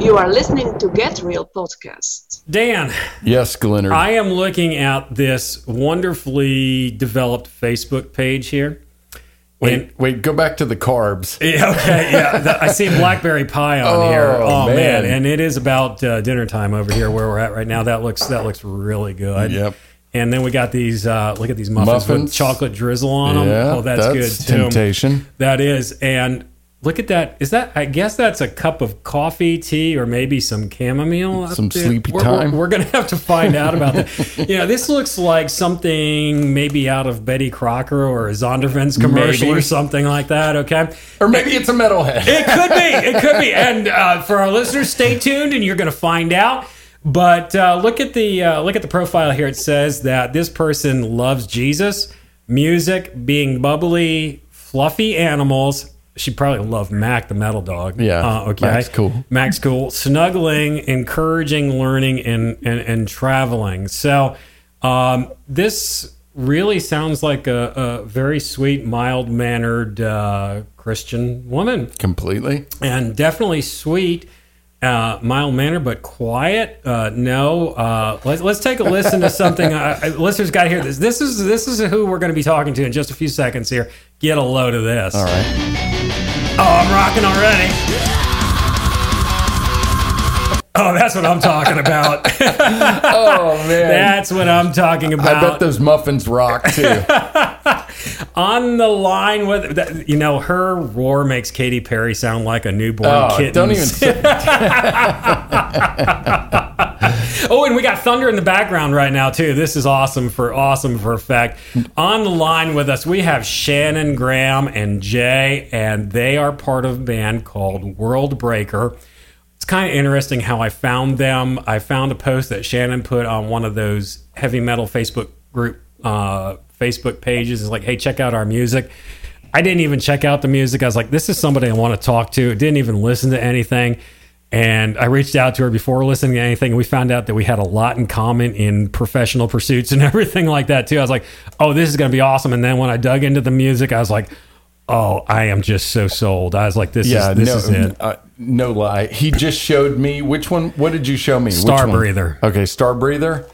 You are listening to Get Real podcast. Dan, Yes, Glenard. I am looking at this wonderfully developed Facebook page here. wait, wait, go back to the carbs. Yeah, okay, yeah. The- I see a blackberry pie on Oh, here. Oh man. man. and it is about uh, dinner time over here where we're at right now. That looks that looks really good. Yep. And then we got these. Uh, look at these muffins, with chocolate drizzle on them. Yeah, oh, that's, that's good too. temptation. That is, and look at that. Is that? I guess that's a cup of coffee, tea, or maybe some chamomile. Some sleepy We're- time. We're, we're gonna have to find out about that. You know, this looks like something maybe out of Betty Crocker or a Zondervan's commercial Maybe. or something like that. Okay. Or maybe it's a metalhead. It could be. It could be. And uh, for our listeners, stay tuned, and you're going to find out. But uh, look at the uh, look at the profile here. It says that this person loves Jesus, music, being bubbly, fluffy animals. She probably loved Mac, the metal dog. Yeah, Uh, okay. Mac's cool. Mac's cool. Snuggling, encouraging, learning, and and, and traveling. So um, this really sounds like a, a very sweet, mild mannered uh, Christian woman Completely. and definitely sweet, uh, mild manner, but quiet. Uh, no, uh, let's let's take a listen to something. Listeners, got to hear this. This is this is who we're going to be talking to in just a few seconds here. Get a load of this. All right. Oh, I'm rocking already. Oh, that's what I'm talking about. Oh man. that's what I'm talking about. I bet those muffins rock too. on the line with that, you know her roar makes Katy Perry sound like a newborn Oh, kitten. don't even say Oh, and we got thunder in the background right now too. This is awesome for awesome for effect. On the line with us, we have Shannon Graham and Jay, and they are part of a band called World Breaker. It's kind of interesting how I found them. I found a post that Shannon put on one of those heavy metal Facebook group uh, Facebook pages. It's like, hey, check out our music. I didn't even check out the music. I was like, this is somebody I want to talk to. Didn't even listen to anything. And I reached out to her before listening to anything. And we found out that we had a lot in common in professional pursuits and everything like that, too. I was like, oh, this is going to be awesome. And then when I dug into the music, I was like, oh, I am just so sold. I was like, this, Yeah, is, this no, is it. Uh, no lie. He just showed me which one. What did you show me? Which Star? Breather. Okay, Star Breather.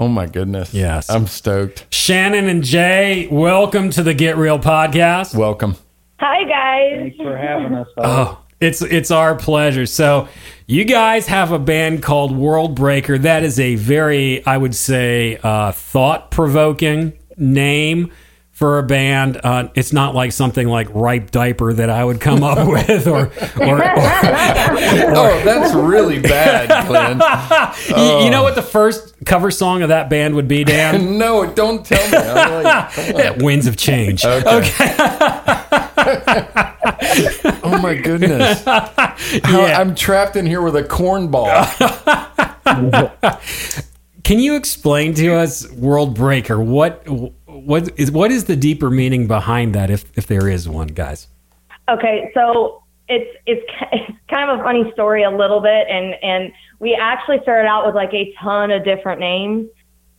Oh my goodness. Yes. I'm stoked. Shannon and Jay, welcome to the Get Real podcast. Welcome. Hi guys. Thanks for having us. Oh, it's it's our pleasure. So, you guys have a band called World Breaker. That is a very, I would say, uh, thought provoking name for a band. Uh, it's not like something like Ripe Diaper that I would come up with, or or, or Oh, that's really bad, Glenn. you, you know what the first cover song of that band would be, Dan? no, don't tell me. Like. Winds of Change. Okay. oh my goodness. Yeah. I'm trapped in here with a cornball. Can you explain to us World Breaker? What what is what is the deeper meaning behind that, if if there is one, guys? Okay, so it's it's kind of a funny story a little bit, and and we actually started out with like a ton of different names,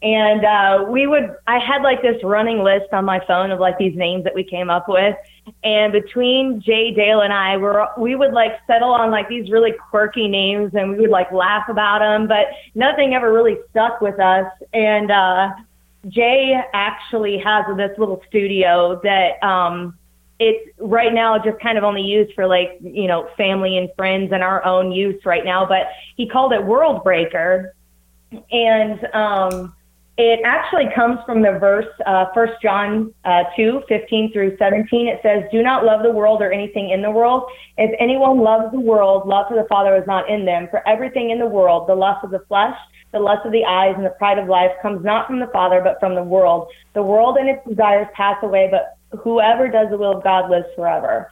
and uh, we would I had like this running list on my phone of like these names that we came up with, and between Jay Dale and I, we're we would like settle on like these really quirky names, and we would like laugh about them, but nothing ever really stuck with us, and. uh Jay actually has this little studio that um it's right now just kind of only used for like, you know, family and friends and our own use right now, but he called it World Breaker. And um it actually comes from the verse, uh, 1 John uh, 2, 15 through 17. It says, Do not love the world or anything in the world. If anyone loves the world, love for the Father is not in them. For everything in the world, the lust of the flesh, the lust of the eyes, and the pride of life comes not from the Father, but from the world. The world and its desires pass away, but whoever does the will of God lives forever.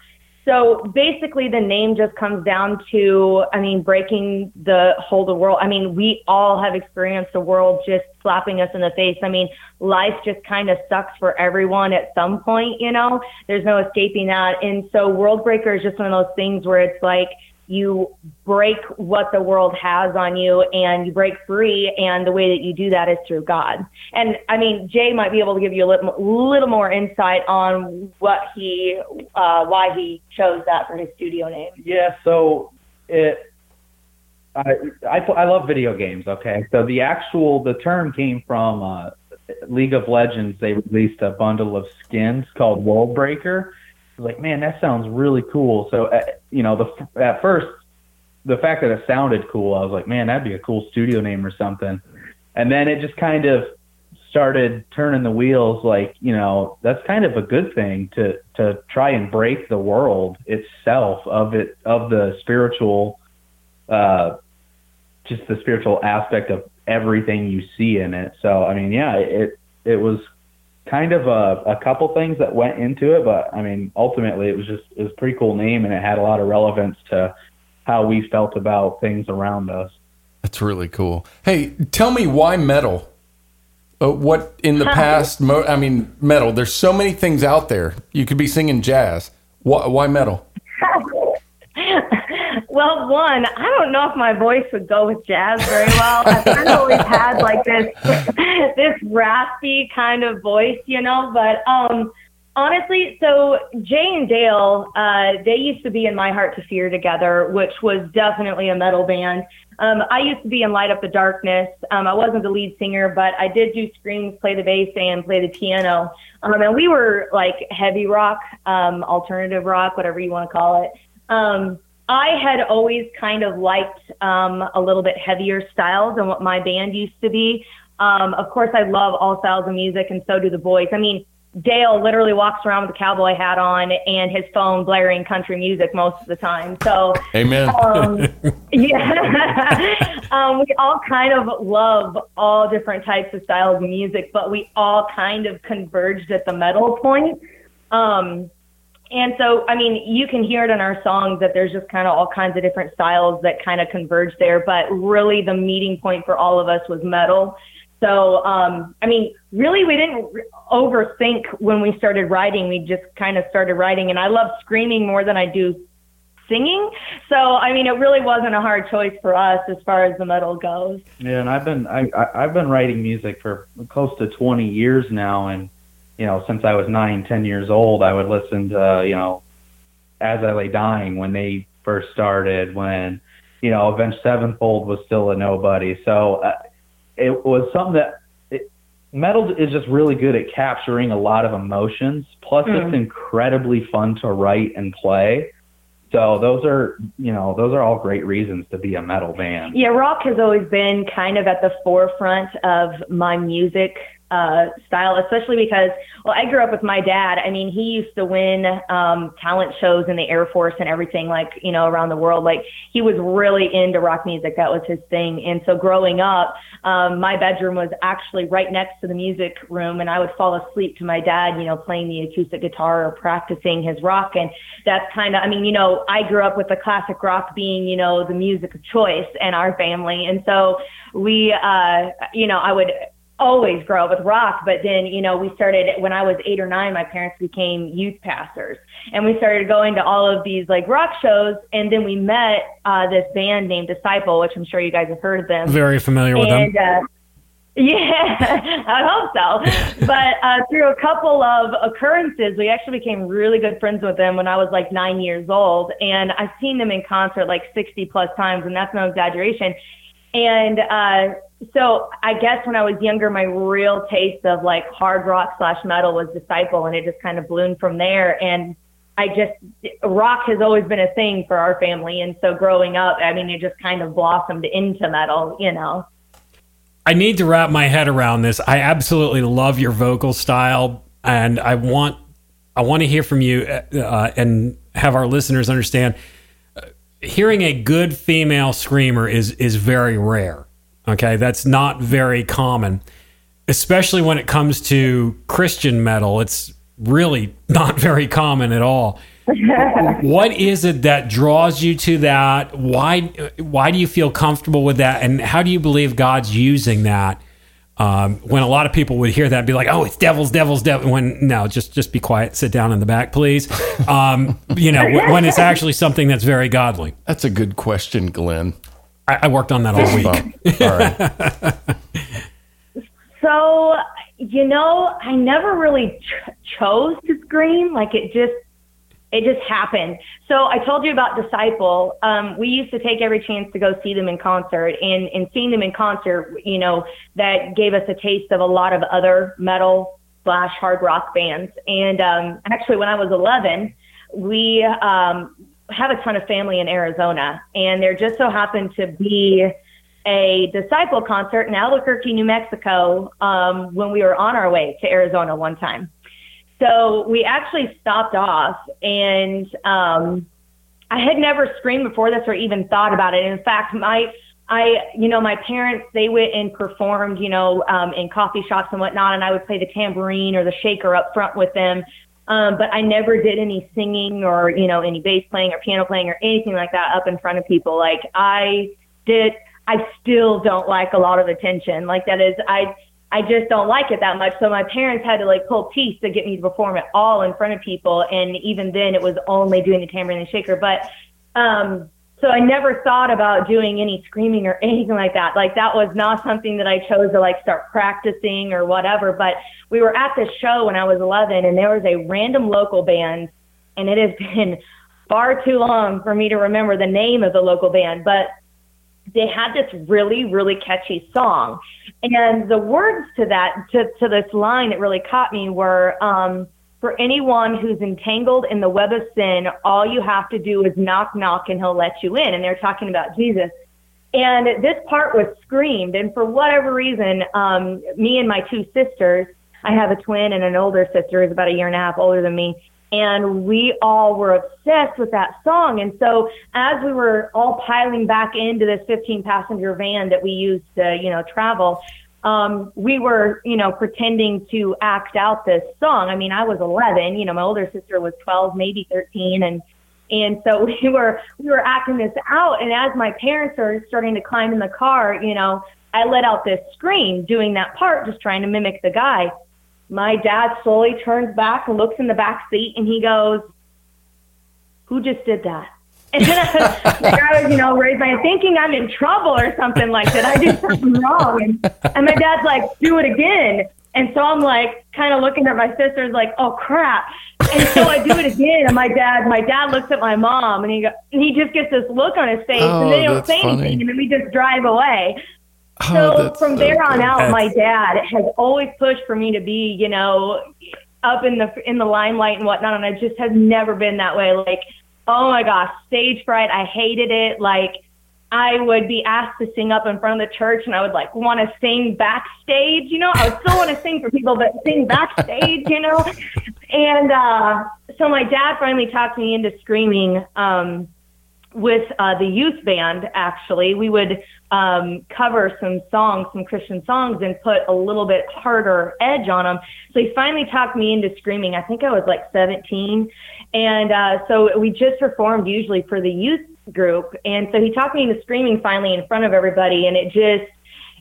So basically, the name just comes down to, I mean, breaking the of the world. I mean, we all have experienced the world just slapping us in the face. I mean, life just kind of sucks for everyone at some point, you know? There's no escaping that. And so, World Breaker is just one of those things where it's like, you break what the world has on you and you break free and the way that you do that is through god and i mean jay might be able to give you a little, little more insight on what he uh, why he chose that for his studio name Yeah, so it I, I I love video games. Okay, so the actual the term came from uh, League of Legends. They released a bundle of skins called World Breaker. Like, man, that sounds really cool. So uh, you know, the at first the fact that it sounded cool, I was like, man, that'd be a cool studio name or something. And then it just kind of started turning the wheels like you know that's kind of a good thing to to try and break the world itself of it of the spiritual uh just the spiritual aspect of everything you see in it so i mean yeah it it was kind of a, a couple things that went into it but i mean ultimately it was just it was a pretty cool name and it had a lot of relevance to how we felt about things around us That's really cool. Hey, tell me why metal? Uh, what in the past? Mo- I mean, metal. There's so many things out there. You could be singing jazz. Why, why metal? Well, one, I don't know if my voice would go with jazz very well. I've kind of always had like this this raspy kind of voice, you know. But um, honestly, so Jay and Dale, uh, they used to be in My Heart to Fear together, which was definitely a metal band. Um, I used to be in Light Up the Darkness. Um, I wasn't the lead singer, but I did do screams, play the bass, and play the piano. Um, and we were like heavy rock, um, alternative rock, whatever you want to call it. Um, I had always kind of liked um, a little bit heavier styles than what my band used to be. Um, of course, I love all styles of music, and so do the boys. I mean, Dale literally walks around with a cowboy hat on and his phone blaring country music most of the time. So, Amen. um, yeah, um, we all kind of love all different types of styles of music, but we all kind of converged at the metal point. Um, and so, I mean, you can hear it in our songs that there's just kind of all kinds of different styles that kind of converge there. But really, the meeting point for all of us was metal. So, um, I mean, really, we didn't overthink when we started writing. We just kind of started writing, and I love screaming more than I do singing. So, I mean, it really wasn't a hard choice for us as far as the metal goes. Yeah, and I've been I, I I've been writing music for close to 20 years now, and you know, since I was nine, ten years old, I would listen to you know, As I Lay Dying when they first started, when you know, Avenged Sevenfold was still a nobody. So uh, it was something that it, metal is just really good at capturing a lot of emotions. Plus, it's incredibly fun to write and play. So those are, you know, those are all great reasons to be a metal band. Yeah, rock has always been kind of at the forefront of my music uh, style, especially because, well, I grew up with my dad. I mean, he used to win um, talent shows in the Air Force and everything, like, you know, around the world. Like, he was really into rock music. That was his thing. And so growing up, um, my bedroom was actually right next to the music room, and I would fall asleep to my dad, you know, playing the acoustic guitar or practicing his rock. And that's kind of, I mean, you know, I grew up with the classic rock being, you know, the music of choice in our family. And so we, uh, you know, I would, always grow up with rock, but then, you know, we started when I was eight or nine, my parents became youth pastors and we started going to all of these like rock shows. And then we met, uh, this band named Disciple, which I'm sure you guys have heard of them. Very familiar with them. Uh, yeah, I hope so. But uh, through a couple of occurrences, we actually became really good friends with them when I was like nine years old. And I've seen them in concert like 60 plus times, and that's no exaggeration. And uh, so I guess when I was younger, my real taste of like hard rock slash metal was Disciple, and it just kind of bloomed from there. And I just rock has always been a thing for our family, and so growing up, I mean, it just kind of blossomed into metal, you know. I need to wrap my head around this. I absolutely love your vocal style, and I want I want to hear from you uh, and have our listeners understand. Uh, hearing a good female screamer is is very rare. Okay, that's not very common, especially when it comes to Christian metal. It's really not very common at all. what is it that draws you to that? Why why do you feel comfortable with that? And how do you believe God's using that? Um, when a lot of people would hear that and be like, "Oh, it's devils, devils, devils." When no, just just be quiet, sit down in the back, please. Um, you know, when, when it's actually something that's very godly. That's a good question, Glenn. I, I worked on that all week. All right. So, you know, I never really ch- chose to scream. Like it just it just happened. So I told you about Disciple. Um, we used to take every chance to go see them in concert, and and seeing them in concert, you know, that gave us a taste of a lot of other metal slash hard rock bands. And um, actually, when I was 11, we um, have a ton of family in Arizona, and there just so happened to be a disciple concert in Albuquerque, New Mexico, um, when we were on our way to Arizona one time. So we actually stopped off, and um, I had never screamed before this or even thought about it. In fact, my I, you know, my parents, they went and performed, you know, um, in coffee shops and whatnot, and I would play the tambourine or the shaker up front with them. Um, but I never did any singing or, you know, any bass playing or piano playing or anything like that up in front of people. Like I did, I still don't like a lot of attention. Like that is, I, I just don't like it that much. So my parents had to like pull teeth to get me to perform at all in front of people. And even then it was only doing the tambourine and the shaker. But, um, so I never thought about doing any screaming or anything like that. Like that was not something that I chose to like start practicing or whatever. But we were at this show when I was 11 and there was a random local band and it has been far too long for me to remember the name of the local band, but they had this really, really catchy song. And the words to that, to, to this line that really caught me were, um, for anyone who's entangled in the web of sin, all you have to do is knock, knock, and he'll let you in. And they're talking about Jesus. And this part was screamed. And for whatever reason, um, me and my two sisters, I have a twin and an older sister who's about a year and a half older than me. And we all were obsessed with that song. And so as we were all piling back into this 15 passenger van that we used to, you know, travel, um, we were, you know, pretending to act out this song. I mean, I was 11, you know, my older sister was 12, maybe 13. And, and so we were, we were acting this out. And as my parents are starting to climb in the car, you know, I let out this scream doing that part, just trying to mimic the guy. My dad slowly turns back and looks in the back seat and he goes, who just did that? And then I, like I was, you know, raised my thinking I'm in trouble or something like that. I did something wrong. And, and my dad's like, do it again. And so I'm like, kind of looking at my sister's like, oh crap. And so I do it again. And my dad, my dad looks at my mom and he go, and he just gets this look on his face Oh, and then he don't say funny. anything. And then we just drive away. Oh, So that's from so there on good. out, my dad has always pushed for me to be, you know, up in the in the limelight and whatnot, and I just has never been that way. Like, oh my gosh, stage fright, I hated it. Like, I would be asked to sing up in front of the church, and I would like want to sing backstage. You know, I would still want to sing for people, but sing backstage. You know, and uh, so my dad finally talked me into screaming. Um, with uh, the youth band, actually, we would um, cover some songs, some Christian songs, and put a little bit harder edge on them. So he finally talked me into screaming. I think I was like 17. And uh, so we just performed usually for the youth group. And so he talked me into screaming finally in front of everybody. And it just,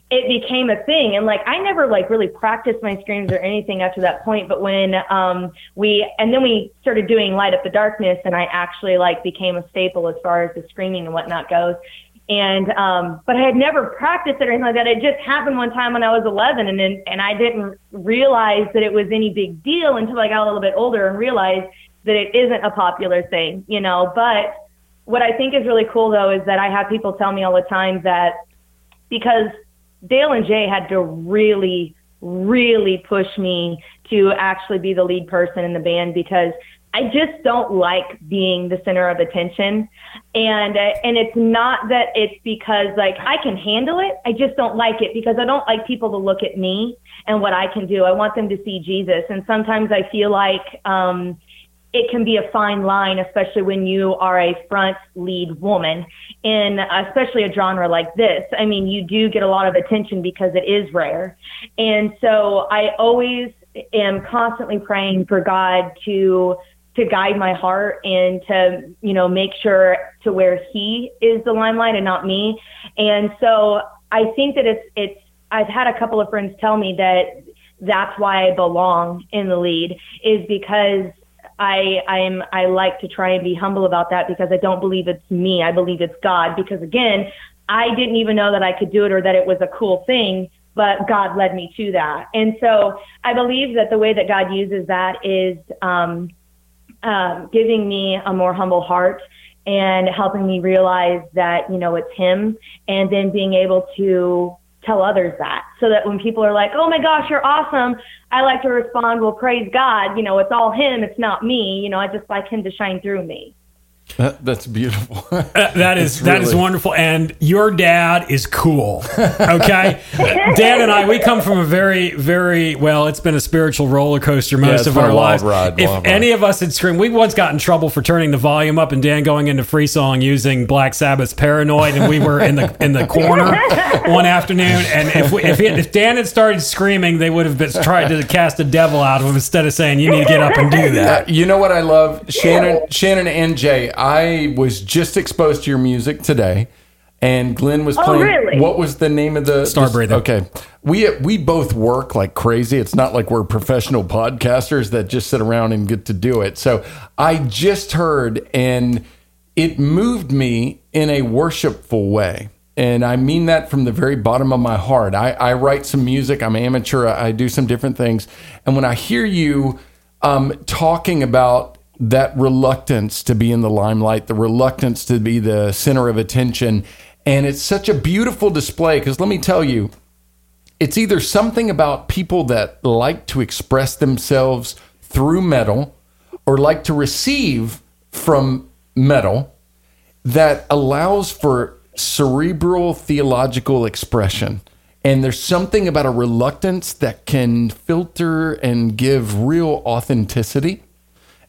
it became a thing and like i never like really practiced my screams or anything after that point but when um we and then we started doing light up the darkness and i actually like became a staple as far as the screaming and whatnot goes and um but i had never practiced it or anything like that it just happened one time when i was 11 and then and i didn't realize that it was any big deal until i got a little bit older and realized that it isn't a popular thing you know but what i think is really cool though is that i have people tell me all the time that because Dale and Jay had to really, really push me to actually be the lead person in the band because I just don't like being the center of attention. And uh, and it's not that it's because like I can handle it. I just don't like it because I don't like people to look at me and what I can do. I want them to see Jesus. And sometimes I feel like um it can be a fine line, especially when you are a front lead woman in especially a genre like this. I mean, you do get a lot of attention because it is rare. And so I always am constantly praying for God to to guide my heart and to, you know, make sure to where he is the limelight and not me. And so I think that it's it's I've had a couple of friends tell me that that's why I belong in the lead is because I I'm I like to try and be humble about that because I don't believe it's me. I believe it's God because again, I didn't even know that I could do it or that it was a cool thing, but God led me to that. And so I believe that the way that God uses that is um um, giving me a more humble heart and helping me realize that, you know, it's him and then being able to tell others that so that when people are like, oh my gosh, you're awesome, I like to respond, well, praise God, you know, it's all him, it's not me, you know, I just like him to shine through me. That, that's beautiful. Uh, that is It's that is wonderful, and your dad is cool. Okay, Dan and I we come from a very very well. It's been a spiritual roller coaster most it's of our lives. ride, if wild ride. any of us had screamed, we once got in trouble for turning the volume up and Dan going into free song using Black Sabbath's "Paranoid," and we were in the in the corner one afternoon. And if we, if, he, if Dan had started screaming, they would have been tried to cast the devil out of him instead of saying, "You need to get up and do that." Uh, you know what I love, Shannon, Shannon and Jay. I was just exposed to your music today, and Glenn was Oh, playing. really? What was the name of the Star Breather. Okay, we we both work like crazy. It's not like we're professional podcasters that just sit around and get to do it. So I just heard, and it moved me in a worshipful way. And I mean that from the very bottom of my heart. I, I write some music. I'm amateur. I do some different things. And when I hear you um, talking about that reluctance to be in the limelight, the reluctance to be the center of attention, and it's such a beautiful display. Because let me tell you, it's either something about people that like to express themselves through metal or like to receive from metal that allows for cerebral theological expression. And there's something about a reluctance that can filter and give real authenticity.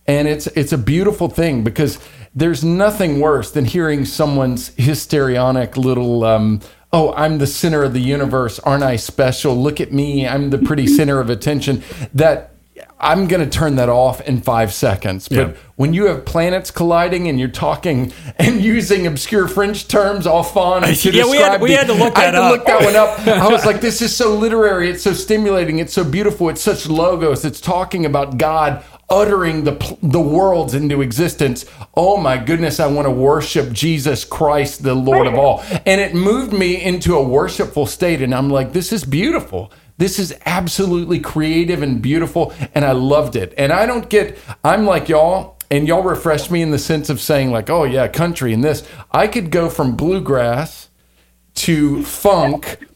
And it's it's a beautiful thing because there's nothing worse than hearing someone's histrionic little um, oh I'm the center of the universe aren't I special look at me I'm the pretty center of attention that I'm going to turn that off in five seconds. But Yeah. when you have planets colliding and you're talking and using obscure French terms all fun to Yeah, we had- describe we had to look I had that to up. look that one up. I was like, this is so literary. It's so stimulating. It's so beautiful. It's such logos. It's talking about God uttering the the worlds into existence. Oh my goodness, I want to worship Jesus Christ, the Lord of all. And it moved me into a worshipful state. And I'm like, this is beautiful. This is absolutely creative and beautiful. And I loved it. And I don't get, I'm like y'all. And y'all refreshed me in the sense of saying, like, oh, yeah, country and this. I could go from bluegrass to funk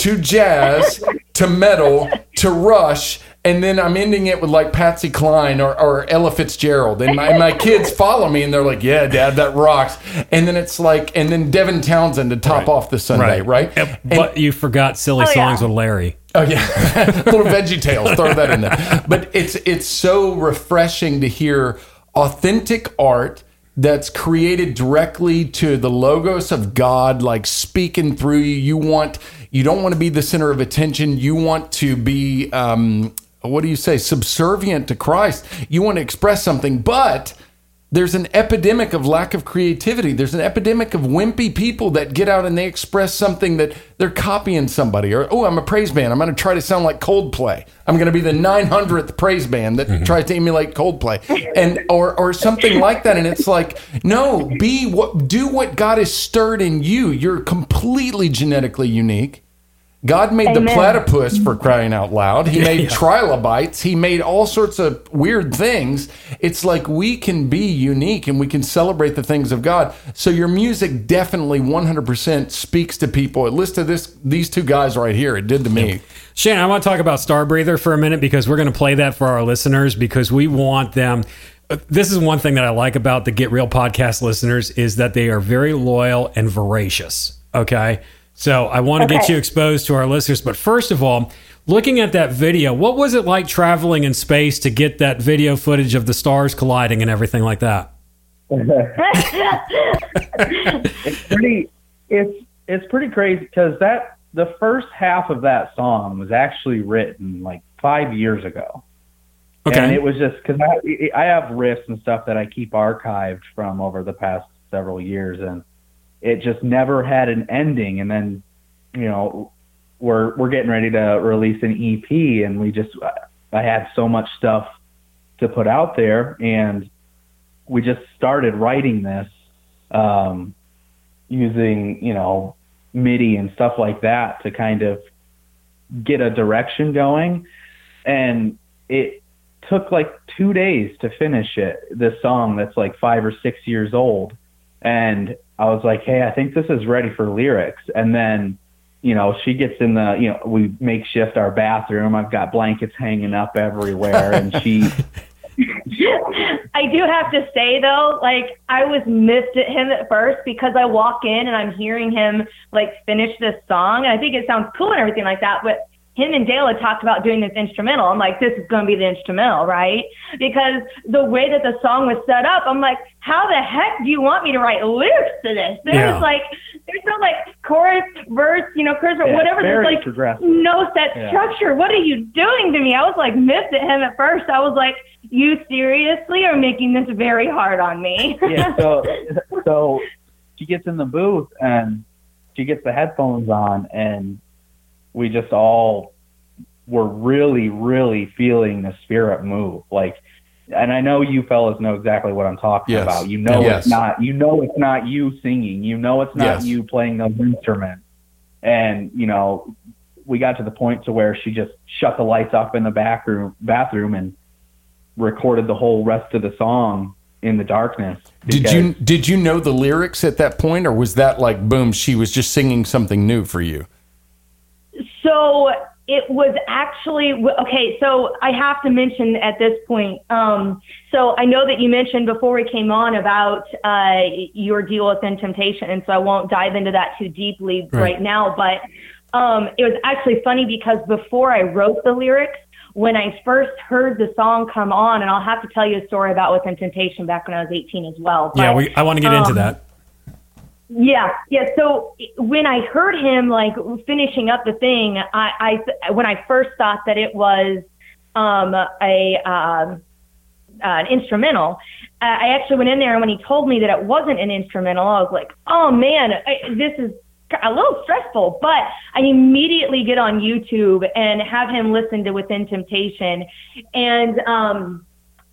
to jazz to metal to rush and then I'm ending it with like Patsy Cline or, or Ella Fitzgerald and my, and my kids follow me and they're like yeah dad that rocks and then it's like and then Devin Townsend to top off the Sunday right, Yep. And- But you forgot silly Oh, yeah. songs with Larry. Oh yeah, little Veggie Tales. Throw that in there. But it's it's so refreshing to hear authentic art that's created directly to the logos of God, like speaking through you. You want you don't want to be the center of attention. You want to be um, what do you say? Subservient to Christ. You want to express something, but there's an epidemic of lack of creativity. There's an epidemic of wimpy people that get out and they express something that they're copying somebody. Or, oh, I'm a praise band. I'm going to try to sound like Coldplay. I'm going to be the 900th praise band that mm-hmm. tries to emulate Coldplay, and or or something like that. And it's like, no, be what, do what God has stirred in you. You're completely genetically unique. God made the platypus for crying out loud. He made trilobites. He made all sorts of weird things. It's like we can be unique and we can celebrate the things of God. So your music definitely 100% speaks to people. At least to this these two guys right here, it did to me. Shannon, I want to talk about Star Breather for a minute because we're going to play that for our listeners because we want them. uh, This is one thing that I like about the Get Real podcast listeners is that they are very loyal and voracious. Okay. So I want to get you exposed to our listeners. But first of all, looking at that video, what was it like traveling in space to get that video footage of the stars colliding and everything like that? it's pretty it's it's pretty crazy because that the first half of that song was actually written like five years ago and it was just because I, I have riffs and stuff that i keep archived from over the past several years and it just never had an ending and then you know we're we're getting ready to release an ep and we just i had so much stuff to put out there and we just started writing this um, using you know MIDI and stuff like that to kind of get a direction going, and it took like two days to finish it. This song that's like five or six years old, and I was like, hey, I think this is ready for lyrics. And then, you know, she gets in the, you know, we makeshift our bathroom. I've got blankets hanging up everywhere, and she. I do have to say though, like I was miffed at him at first because I walk in and I'm hearing him like finish this song. And I think it sounds cool and everything like that, but him and Dale had talked about doing this instrumental. I'm like, this is going to be the instrumental, right? Because the way that the song was set up, I'm like, how the heck do you want me to write lyrics to this? There's Yeah. like, there's no like chorus, verse, you know, chorus, Yeah, whatever. There's like progressive. no set Yeah. structure. What are you doing to me? I was like miffed at him at first. I was like, you seriously are making this very hard on me. yeah, so so she gets in the booth and she gets the headphones on and we just all were really, really feeling the spirit move. Like and I know you fellas know exactly what I'm talking Yes. about. You know Yes. it's not you know it's not you singing. You know it's not Yes. you playing those instruments. And, you know, we got to the point to where she just shut the lights off in the back room bathroom and recorded the whole rest of the song in the darkness. Did you did you know the lyrics at that point, or was that like boom? She was just singing something new for you. So it was actually okay. So I have to mention at this point. Um, so I know that you mentioned before we came on about uh, your deal with In Temptation, and so I won't dive into that too deeply right, Right. now. But um, it was actually funny because before I wrote the lyrics, when I first heard the song come on, and I'll have to tell you a story about Within Temptation back when I was 18 as well. Yeah, we, I want to get into um, that. Yeah, yeah. So when I heard him like finishing up the thing, I, I when I first thought that it was um, a um, uh, an instrumental, I actually went in there and when he told me that it wasn't an instrumental, I was like, oh man, I, this is a little stressful. But I immediately get on YouTube and have him listen to Within Temptation, and um,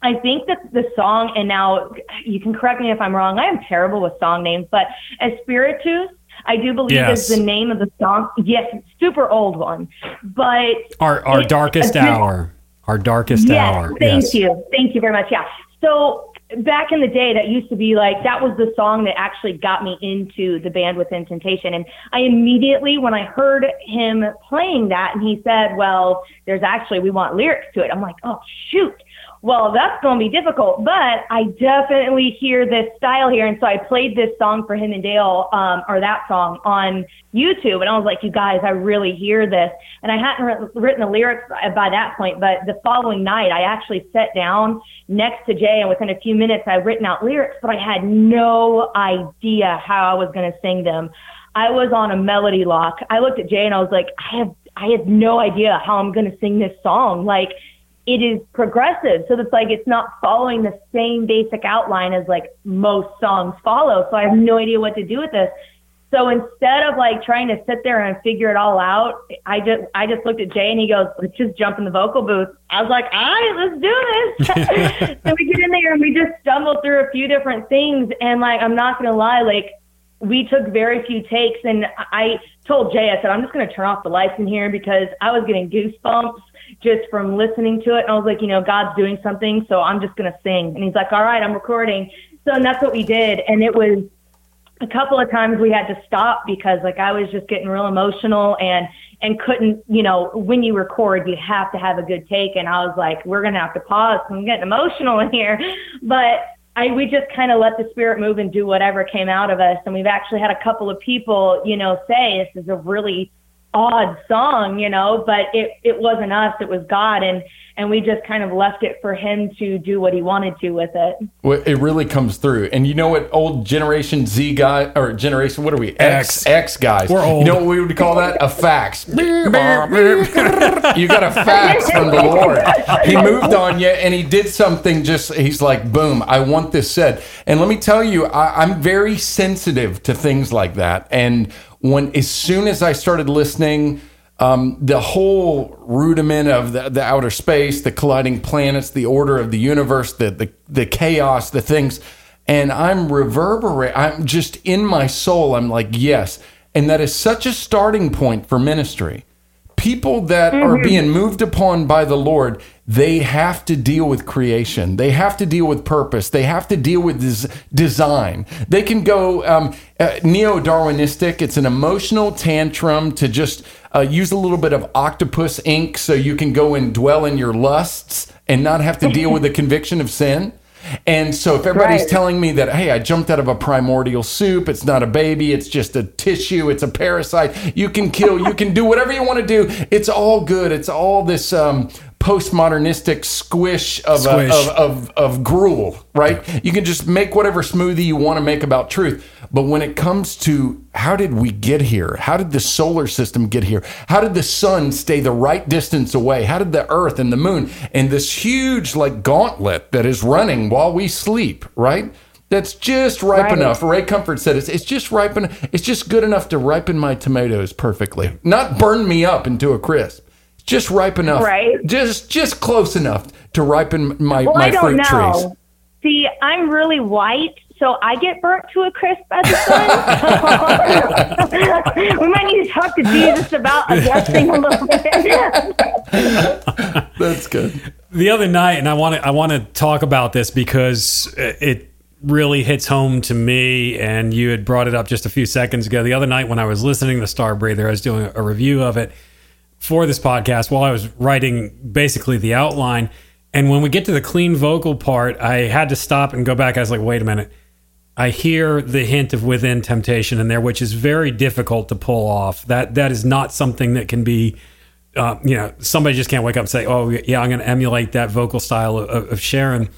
I think that the song, and now you can correct me if I'm wrong. I am terrible with song names, but Espiritus, I do believe Yes. is the name of the song. Yes, super old one, but Our, our darkest hour. Our darkest Yes, hour. thank yes. you. Thank you very much. Yeah. So back in the day, that used to be like, that was the song that actually got me into the band Within Temptation. And I immediately, when I heard him playing that and he said, well, there's actually, we want lyrics to it. I'm like, oh, shoot. Well, that's going to be difficult, but I definitely hear this style here. And so I played this song for him and Dale, um, or that song on YouTube. And I was like, you guys, I really hear this. And I hadn't writ- written the lyrics by, that point, but the following night, I actually sat down next to Jay, and within a few minutes, I'd written out lyrics, but I had no idea how I was going to sing them. I was on a melody lock. I looked at Jay and I was like, I have, I have no idea how I'm going to sing this song. Like, it is progressive. So it's like it's not following the same basic outline as like most songs follow. So I have no idea what to do with this. So instead of like trying to sit there and figure it all out, I just I just looked at Jay and he goes, "Let's just jump in the vocal booth." I was like, "All right, let's do this." so we get in there and we just stumble through a few different things, and like I'm not gonna lie, like we took very few takes, and I told Jay, I said, "I'm just gonna turn off the lights in here because I was getting goosebumps." Just from listening to it, and I was like, you know, God's doing something, so I'm just gonna sing. And he's like, all right, I'm recording. So and that's what we did, and it was a couple of times we had to stop because like I was just getting real emotional and and couldn't you know when you record you have to have a good take. And I was like we're gonna have to pause. I'm getting emotional in here. But I we just kind of let the spirit move and do whatever came out of us. And we've actually had a couple of people you know say this is a really odd song you know but it it wasn't us it was God and and we just kind of left it for him to do what he wanted to with it Well, It really comes through. And you know what old Generation Z guy or Generation what are we? X X. X guys. We're old. You know what we would call that? A fax. you got a fax from the Lord. He moved on you and he did something just he's like, boom, I want this said. And let me tell you, I, I'm very sensitive to things like that. And when as soon as I started listening um, the whole rudiment of the, the outer space, the colliding planets, the order of the universe, the, the, the chaos, the things. And I'm reverberate. I'm just in my soul. I'm like, yes. And that is such a starting point for ministry. People that are being moved upon by the Lord, they have to deal with creation. They have to deal with purpose. They have to deal with des- design. They can go um, uh, neo Darwinistic. It's an emotional tantrum to just uh, use a little bit of octopus ink so you can go and dwell in your lusts and not have to deal with the conviction of sin. And so if everybody's Right. telling me that, hey, I jumped out of a primordial soup, it's not a baby, it's just a tissue, it's a parasite, you can kill, you can do whatever you want to do. It's all good. It's all this um, postmodernistic squish of, a- Squish. of, of, of gruel, right? You can just make whatever smoothie you want to make about truth. But when it comes to how did we get here? How did the solar system get here? How did the sun stay the right distance away? How did the earth and the moon and this huge like gauntlet that is running while we sleep, right? That's just ripe Right. enough. Ray Comfort said it's, it's just ripe en- It's just good enough to ripen my tomatoes perfectly, not burn me up into a crisp. It's just ripe enough, Right. Just just close enough to ripen my Well, my I don't fruit know. trees. See, I'm really white, so I get burnt to a crisp as a son. we might need to talk to Jesus about adjusting a little bit. That's good. the other night, and I want to I want to talk about this because it really hits home to me. And you had brought it up just a few seconds ago. The other night when I was listening to Star Breather, I was doing a review of it for this podcast while I was writing basically the outline. And when we get to the clean vocal part, I had to stop and go back. I was like, wait a minute. I hear the hint of Within Temptation in there, which is very difficult to pull off. That that is not something that can be, uh, you know, somebody just can't wake up and say, "Oh, yeah, I'm going to emulate that vocal style of, of Sharon."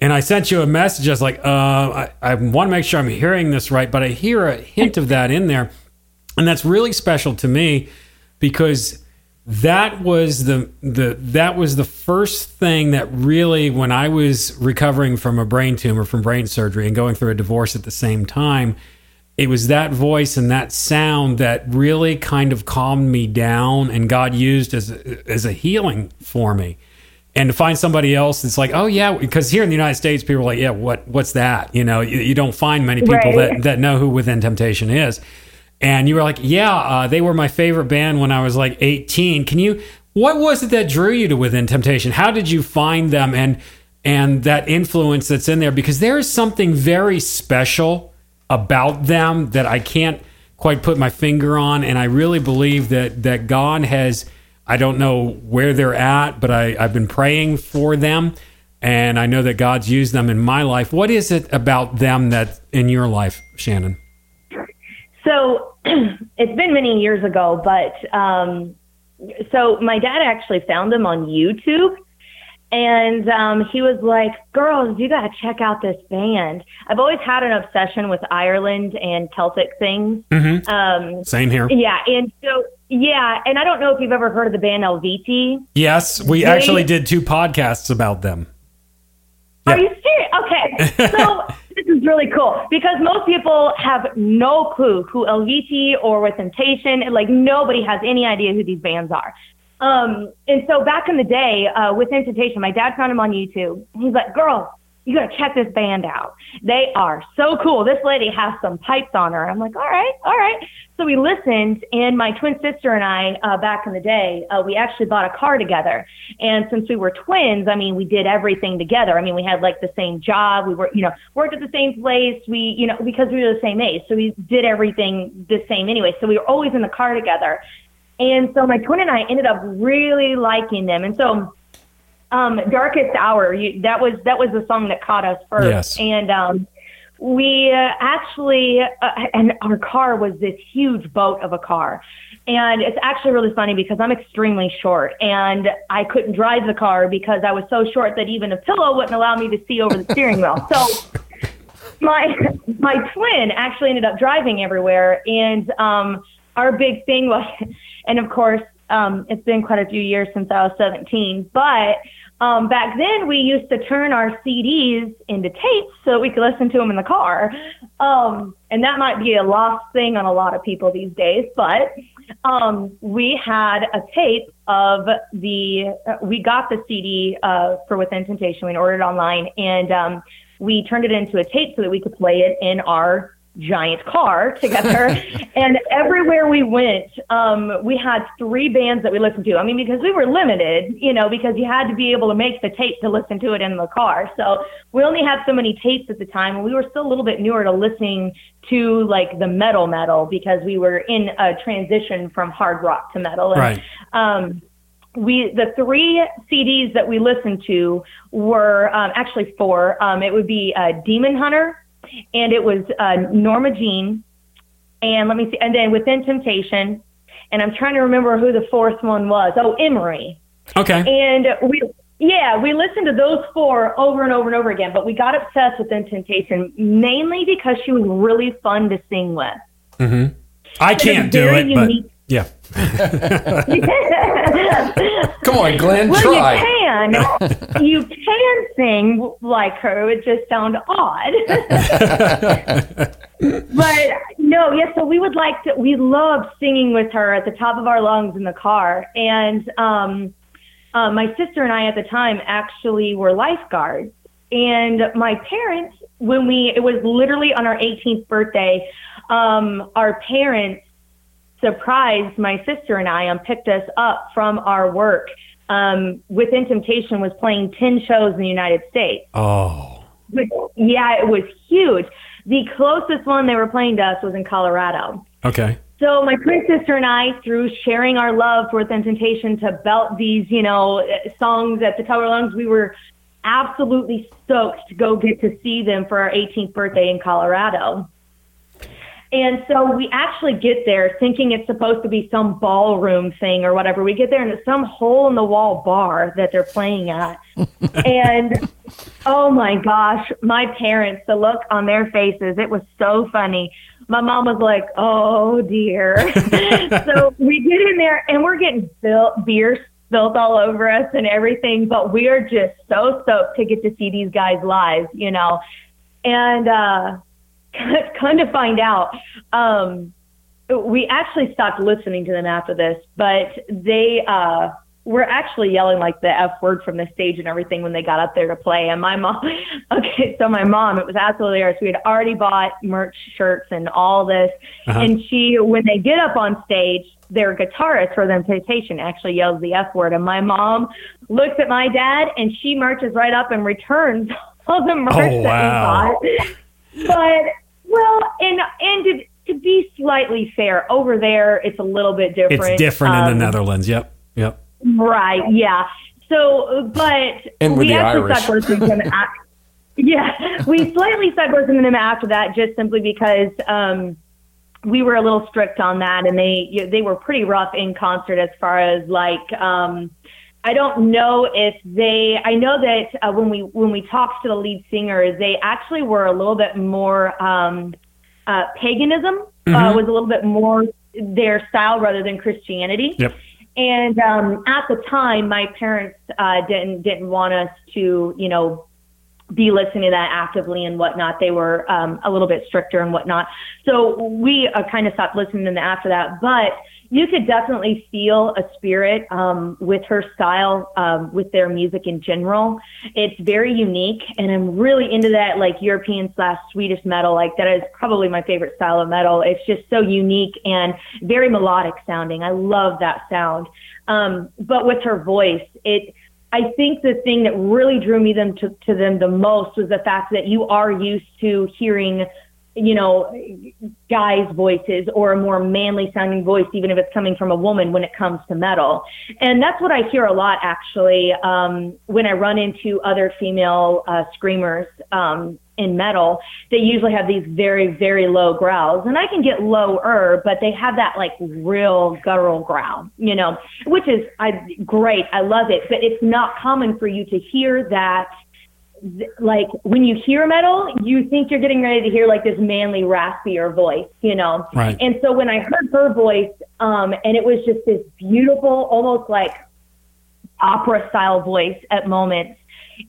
And I sent you a message. I was like, uh, I, I want to make sure I'm hearing this right, but I hear a hint of that in there, and that's really special to me because that was the the that was the first thing that really when I was recovering from a brain tumor from brain surgery and going through a divorce at the same time it was that voice and that sound that really kind of calmed me down and God used as a, as a healing for me. And to find somebody else that's like oh yeah because here in the United States people are like yeah what what's that? You know you, you don't find many people Right. that that know who Within Temptation is and you were like, "Yeah, uh, they were my favorite band when I was like 18." Can you? What was it that drew you to Within Temptation? How did you find them and and that influence that's in there? Because there is something very special about them that I can't quite put my finger on, and I really believe that that God has. I don't know where they're at, but I, I've been praying for them, and I know that God's used them in my life. What is it about them that in your life, Shannon? So it's been many years ago, but um, so my dad actually found them on YouTube. And um, he was like, "Girls, you gotta check out this band." I've always had an obsession with Ireland and Celtic things. Um, Same here. yeah, and so yeah, and I don't know if you've ever heard of the band Eluveitie. Yes, we actually did two podcasts about them. Are you serious? Okay. So this is really cool because most people have no clue who Eluveitie or With Temptation, like nobody has any idea who these bands are. Um, and so back in the day, uh, with Temptation, my dad found him on YouTube. He's like, girl, you gotta check this band out. They are so cool. This lady has some pipes on her. I'm like, all right, all right. So we listened, and my twin sister and I, uh, back in the day, uh, we actually bought a car together. And since we were twins, I mean, we did everything together. I mean, we had like the same job. We were, you know, worked at the same place. We, you know, because we were the same age, so we did everything the same anyway. So we were always in the car together. And so my twin and I ended up really liking them. And so um, Darkest Hour, you, that was that was the song that caught us first. Yes. And um, we uh, actually, uh, and our car was this huge boat of a car. And it's actually really funny because I'm extremely short and I couldn't drive the car because I was so short that even a pillow wouldn't allow me to see over the steering wheel. So my my twin actually ended up driving everywhere and um our big thing was and of course um it's been quite a few years since I was 17 but um back then we used to turn our CDs into tapes so we could listen to them in the car. Um and that might be a lost thing on a lot of people these days but um we had a tape of the uh, we got the CD uh for Within Temptation. We ordered it online and um we turned it into a tape so that we could play it in our giant car together. and everywhere we went, um, we had three bands that we listened to. I mean, because we were limited, you know, because you had to be able to make the tape to listen to it in the car. So we only had so many tapes at the time, and we were still a little bit newer to listening to like the metal metal because we were in a transition from hard rock to metal. And, Right. Um, we the three CDs that we listened to were um, actually four. Um, it would be uh, Demon Hunter, and it was uh, Norma Jean, and let me see, and then Within Temptation, and I'm trying to remember who the fourth one was. Oh, Emery, Okay. and we. Yeah, we listened to those four over and over and over again, but we got obsessed with Temptation mainly because she was really fun to sing with. I can't do it, but unique. Yeah. Come on, Glenn, Well, try. you can. you can sing like her. It just sound odd. but no, yes. So we would like to. We loved singing with her at the top of our lungs in the car. And um, uh, my sister and I at the time actually were lifeguards. And my parents, when we, it was literally on our 18th birthday. Um, our parents surprised my sister and I and picked us up from our work. Um, Within Temptation was playing 10 shows in the United States. Oh. Yeah, it was huge. The closest one they were playing to us was in Colorado. Okay. So my twin sister and I, through sharing our love for Within Temptation to belt these, you know, songs at the of lungs, we were absolutely stoked to go get to see them for our 18th birthday in Colorado. And so we actually get there thinking it's supposed to be some ballroom thing or whatever. We get there and it's some hole in the wall bar that they're playing at. and oh my gosh, my parents, the look on their faces, it was so funny. My mom was like, oh dear. so we get in there and we're getting built, beer spilled all over us and everything, but we are just so stoked to get to see these guys live, you know. And, uh, kind of find out. Um we actually stopped listening to them after this but they uh were actually yelling like the f word from the stage and everything when they got up there to play. And my mom okay so my mom it was absolutely hilarious we had already bought merch shirts and all this. Uh-huh. and she when they get up on stage their guitarist for them temptation actually yells the f word. And my mom looks at my dad and she marches right up and returns all the merch Oh, wow. that we bought. But well, and and to, to be slightly fair, over there it's a little bit different. It's different in Um, the Netherlands. Yep. Yep. right? Yeah. So, but And with we the actually Irish. to them. a- yeah, we slightly to them after that, just simply because um, we were a little strict on that, and they they were pretty rough in concert as far as like. Um, I don't know if they. I know that uh, when we when we talked to the lead singers, they actually were a little bit more um, uh, paganism uh, was a little bit more their style rather than Christianity. Yep. And um, at the time, my parents uh, didn't didn't want us to, you know, be listening to that actively and whatnot. They were um, a little bit stricter and whatnot. So we uh, kind of stopped listening to them after that. But you could definitely feel a spirit um, with her style, um, with their music in general. It's very unique, and I'm really into that like European slash Swedish metal. Like that is probably my favorite style of metal. It's just so unique and very melodic sounding. I love that sound. Um, but with her voice, it I think the thing that really drew me them to, to them the most was the fact that you are used to hearing, you know, guys' voices or a more manly sounding voice, even if it's coming from a woman when it comes to metal. And that's what I hear a lot actually um, when I run into other female uh, screamers um, in metal. They usually have these very, very low growls, and I can get lower, but they have that like real guttural growl, you know, which is I, great. I love it, but it's not common for you to hear that th- like when you hear metal, you think you're getting ready to hear like this manly, raspier voice, you know? Right. And so when I heard her voice, um, and it was just this beautiful, almost like opera style voice at moments,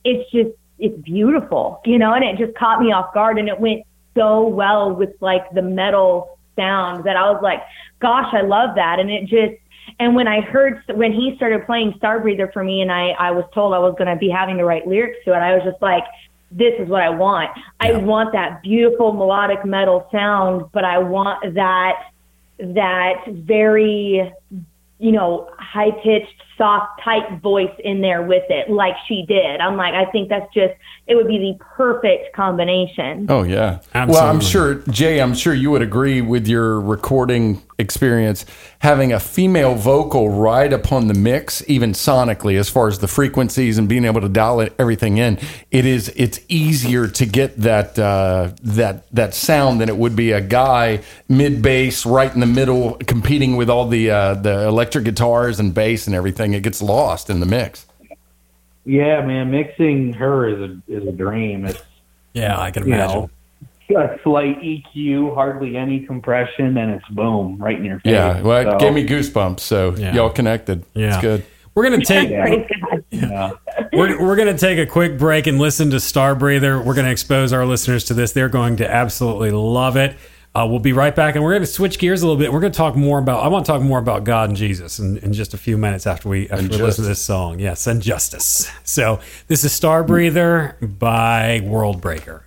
it's just, it's beautiful, you know, and it just caught me off guard and it went so well with like the metal sound that I was like, gosh, I love that. And it just, and when I heard, when he started playing Star Breather for me and I, I was told I was going to be having to write lyrics to it, I was just like, this is what I want. I want that beautiful melodic metal sound, but I want that that very you know high pitched soft tight voice in there with it like she did i'm like i think that's just it would be the perfect combination Oh yeah. Absolutely. Well, I'm sure Jay, I'm sure you would agree with your recording experience having a female vocal right upon the mix even sonically as far as the frequencies and being able to dial it, everything in. It is it's easier to get that uh, that that sound than it would be a guy mid bass right in the middle competing with all the uh, the electric guitars and bass and everything. It gets lost in the mix. Yeah, man, mixing her is a is a dream. It's Yeah, I can you imagine. know a slight EQ, hardly any compression, and it's boom right in your face. Yeah, well, it gave me goosebumps. So Yeah. y'all connected. Yeah. It's good. We're gonna take yeah. we're, we're gonna take a quick break and listen to Star Breather. We're gonna expose our listeners to this. They're going to absolutely love it. Uh, we'll be right back, and we're going to switch gears a little bit. We're going to talk more about. I want to talk more about God and Jesus in, in just a few minutes after we after we listen to this song. Yes, and justice. So this is Star Breather by World Breaker.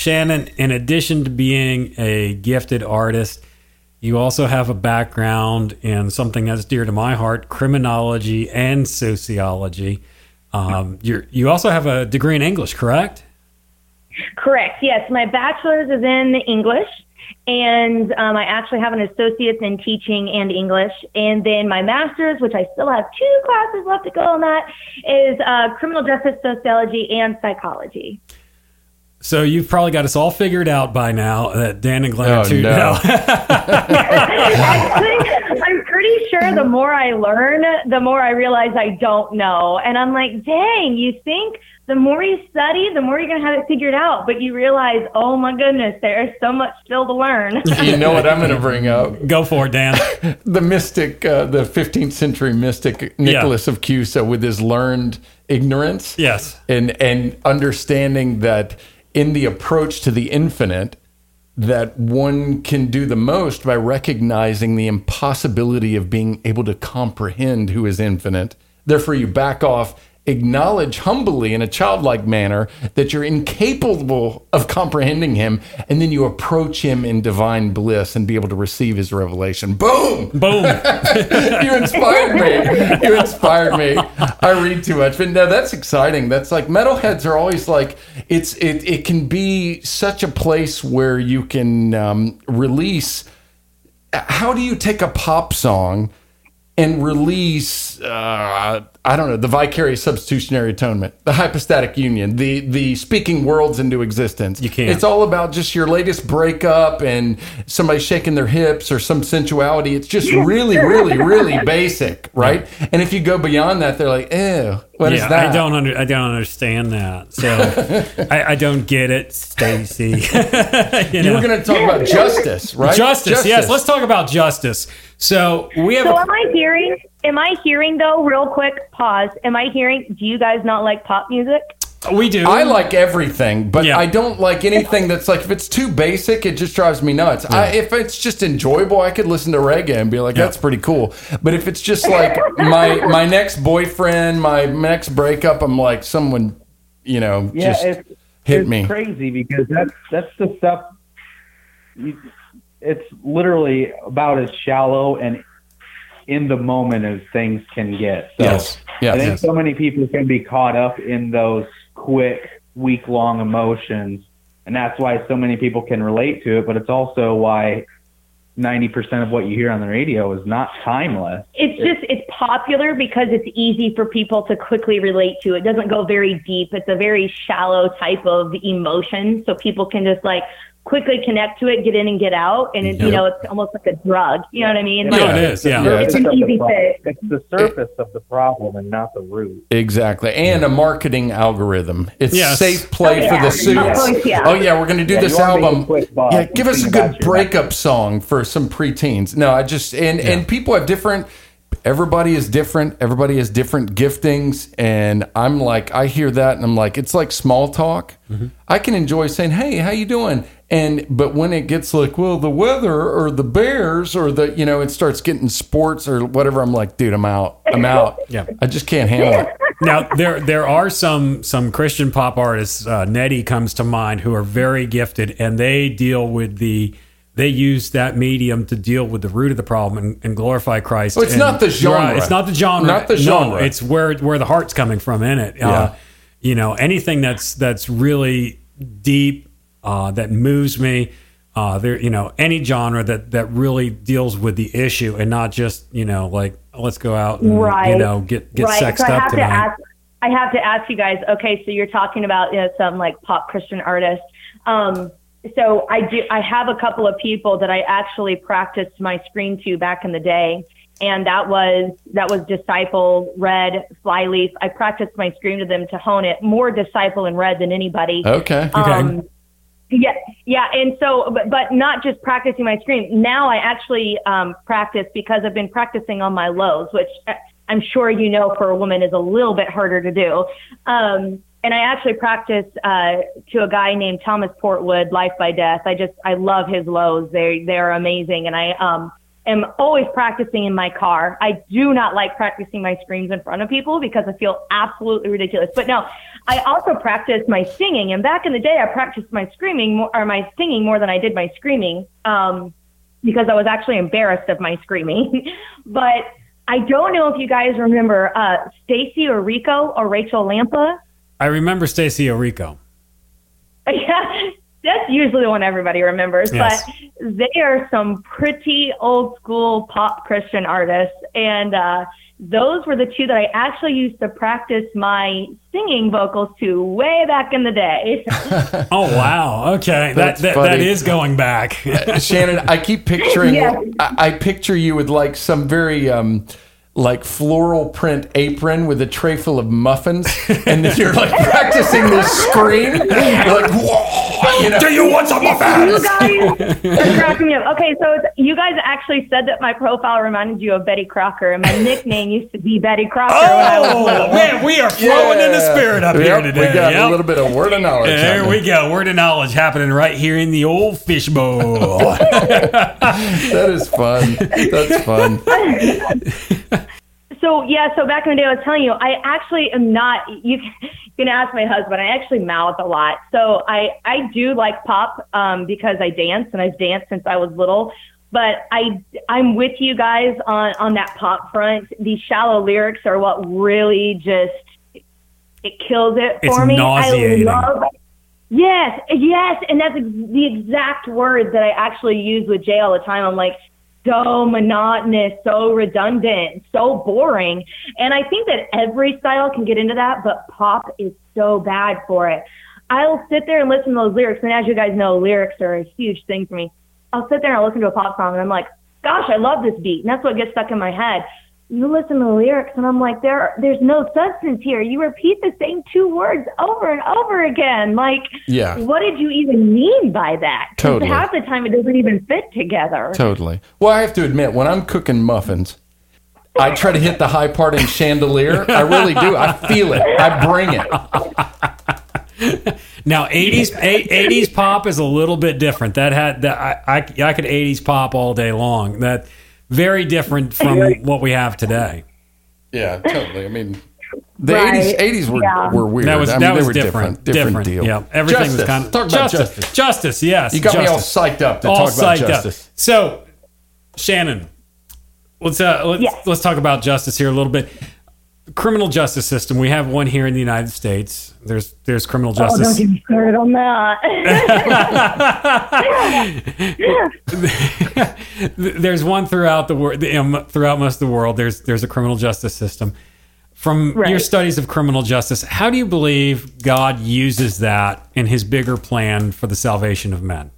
Shannon, in addition to being a gifted artist, you also have a background in something that's dear to my heart criminology and sociology. Um, you you also have a degree in English, correct? Correct. Yes, my bachelor's is in English, and um, I actually have an associate's in teaching and English, and then my master's, which I still have two classes left to go on that, is uh, criminal justice sociology and psychology. So you've probably got us all figured out by now that Dan and Glenn Oh, are two. no. Actually, I'm pretty sure the more I learn, the more I realize I don't know. And I'm like, dang, you think the more you study, the more you're going to have it figured out. But you realize, oh my goodness, there is so much still to learn. You know what I'm going to bring up? Go for it, Dan. The mystic, uh, the 15th century mystic Nicholas of Cusa, with his learned ignorance. Yes. and and understanding that in the approach to the infinite that one can do the most by recognizing the impossibility of being able to comprehend who is infinite. Therefore you back off acknowledge humbly in a childlike manner that you're incapable of comprehending him and then you approach him in divine bliss and be able to receive his revelation boom Boom. you inspired me. You inspired me. I read too much, but no, that's exciting. That's like metalheads are always like it's it. It can be such a place where you can um, release. How do you take a pop song and release? Uh, I don't know the vicarious substitutionary atonement, the hypostatic union, the the speaking worlds into existence. You can't. It's all about just your latest breakup and somebody shaking their hips or some sensuality. It's just really, really, really basic, right? And if you go beyond that, they're like, ew, what is yeah, that? I don't under, I don't understand that. So I, I don't get it, Stacy. you You know. were going to talk about justice, right? justice. Yes, let's talk about justice. So we have So a, am I hearing? Am I hearing though? Real quick, pause. Am I hearing? Do you guys not like pop music? we do. I like everything, but Yeah. I don't like anything that's like if it's too basic, it just drives me nuts. I, if it's just enjoyable, I could listen to reggae and be like, "That's pretty cool." But if it's just like my my next boyfriend, my next breakup, I'm like, someone, you know, Yeah, just it's, hit it's me. crazy because that's that's the stuff. You, it's literally about as shallow and in the moment as things can get. So Yes. Yes. I think Yes. so many people can be caught up in those quick, week long emotions, and that's why so many people can relate to it. But it's also why ninety percent of what you hear on the radio is not timeless. It's just it's popular because it's easy for people to quickly relate to. It doesn't go very deep. It's a very shallow type of emotion, so people can just like quickly connect to it, get in and get out, and it, you know it's almost like a drug. You know what I mean? No, Like, it is. Yeah. Yeah. It's an the easy fix. It's the surface of the problem and not the root. Exactly. And a marketing algorithm. It's Yes. safe play Oh, for the suits. Of yeah. Oh yeah, we're gonna do Yeah, this you wanna make a album. quick buck Yeah, give us a good that's your breakup song for some preteens. No, I just and and people have different everybody is different. Everybody has different giftings. And I'm like, I hear that and I'm like, it's like small talk. Mm-hmm. I can enjoy saying, Hey, how you doing? And but when it gets like, well, the weather or the bears or the you know, it starts getting sports or whatever, I'm like, dude, I'm out. I'm out. Yeah. I just can't handle it. now there there are some some Christian pop artists. Uh, Nettie comes to mind who are very gifted, and they deal with the they use that medium to deal with the root of the problem and, and glorify Christ. Well, it's And- not the genre. It's not the genre. Not the No, genre. it's where where the heart's coming from in it. Yeah. Uh, you know, anything that's that's really deep uh, that moves me. Uh, there, you know, any genre that that really deals with the issue and not just you know like let's go out and right. you know get get right. sexed so I up have tonight. to ask. I have to ask you guys. Okay, so you're talking about you know, some like pop Christian artists. Um, so I do. I have a couple of people that I actually practiced my screen to back in the day, and that was that was Disciple, Red, Flyleaf. I practiced my scream to them to hone it more Disciple and Red than anybody. Okay. Okay. Yeah, yeah, and so, but, but not just practicing my scream. Now I actually um, practice because I've been practicing on my lows, which uh, I'm sure you know for a woman is a little bit harder to do. Um, and I actually practice uh, to a guy named Thomas Portwood, Life by Death. I just I love his lows. They they're amazing, and I um am always practicing in my car. I do not like practicing my screams in front of people because I feel absolutely ridiculous. But no, I also practiced my singing, and back in the day, I practiced my screaming more, or my singing more than I did my screaming, um, because I was actually embarrassed of my screaming. but I don't know if you guys remember uh, Stacie Orrico or Rachel Lampa. I remember Stacie Orrico. Yeah, that's usually the one everybody remembers. Yes. But they are some pretty old school pop Christian artists, and uh, those were the two that I actually used to practice my singing vocals to way back in the day. Oh wow! Okay, that That's that, that funny. going back. Shannon, I keep picturing. Yes. I, I picture you with like some very um, like floral print apron with a tray full of muffins, and then you're like practicing this scream. You're like, whoa, you know. Do you want some muffins? you muffins? guys are cracking me up. Okay, so you guys actually said that my profile reminded you of Betty Crocker, and my nickname used to be Betty Crocker when I was Oh man, we are flowing in the spirit up Yep, here today. We got Yep. a little bit of word of knowledge. There happening. we go. Word of knowledge happening right here in the old fishbowl. That is fun. That's fun. So yeah, so back in the day, I was telling you, I actually am not. You can, you can ask my husband. I actually mouth a lot, so I I do like pop um, because I dance and I've danced since I was little. But I I'm with you guys on on that pop front. These shallow lyrics are what really just it kills it It's for me. nauseating. I love. Yes, yes, and that's the exact word that I actually use with Jay all the time. I'm like, so monotonous, so redundant, so boring. And I think that every style can get into that, but pop is so bad for it. I'll sit there and listen to those lyrics, and as you guys know, lyrics are a huge thing for me. I'll sit there and I'll listen to a pop song, and I'm like, gosh, I love this beat, and that's what gets stuck in my head. You listen to the lyrics, and I'm like, there, there's no substance here. You repeat the same two words over and over again. Like, Yeah. what did you even mean by that? 'Cause Totally. Half the time, it doesn't even fit together. Totally. Well, I have to admit, when I'm cooking muffins, I try to hit the high part in chandelier. I really do. I feel it. I bring it. now, eighties eighties pop is a little bit different. That had that I, I I could eighties pop all day long. That very different from what we have today. Yeah, totally. I mean, the Right. 80s, 80s were, Yeah. were weird. That was I mean, that they was were different. different. Different, deal. Yeah, everything justice. was kind of Talk about justice. justice. Justice, yes. You got me all psyched up to all talk about justice. Up. So, Shannon, let's uh, let's Yes. let's talk about justice here a little bit. Criminal justice system. We have one here in the United States. There's there's criminal Oh, don't justice. get me started on that. there's one throughout the world, throughout most of the world. There's there's a criminal justice system. From Right. your studies of criminal justice, how do you believe God uses that in His bigger plan for the salvation of men?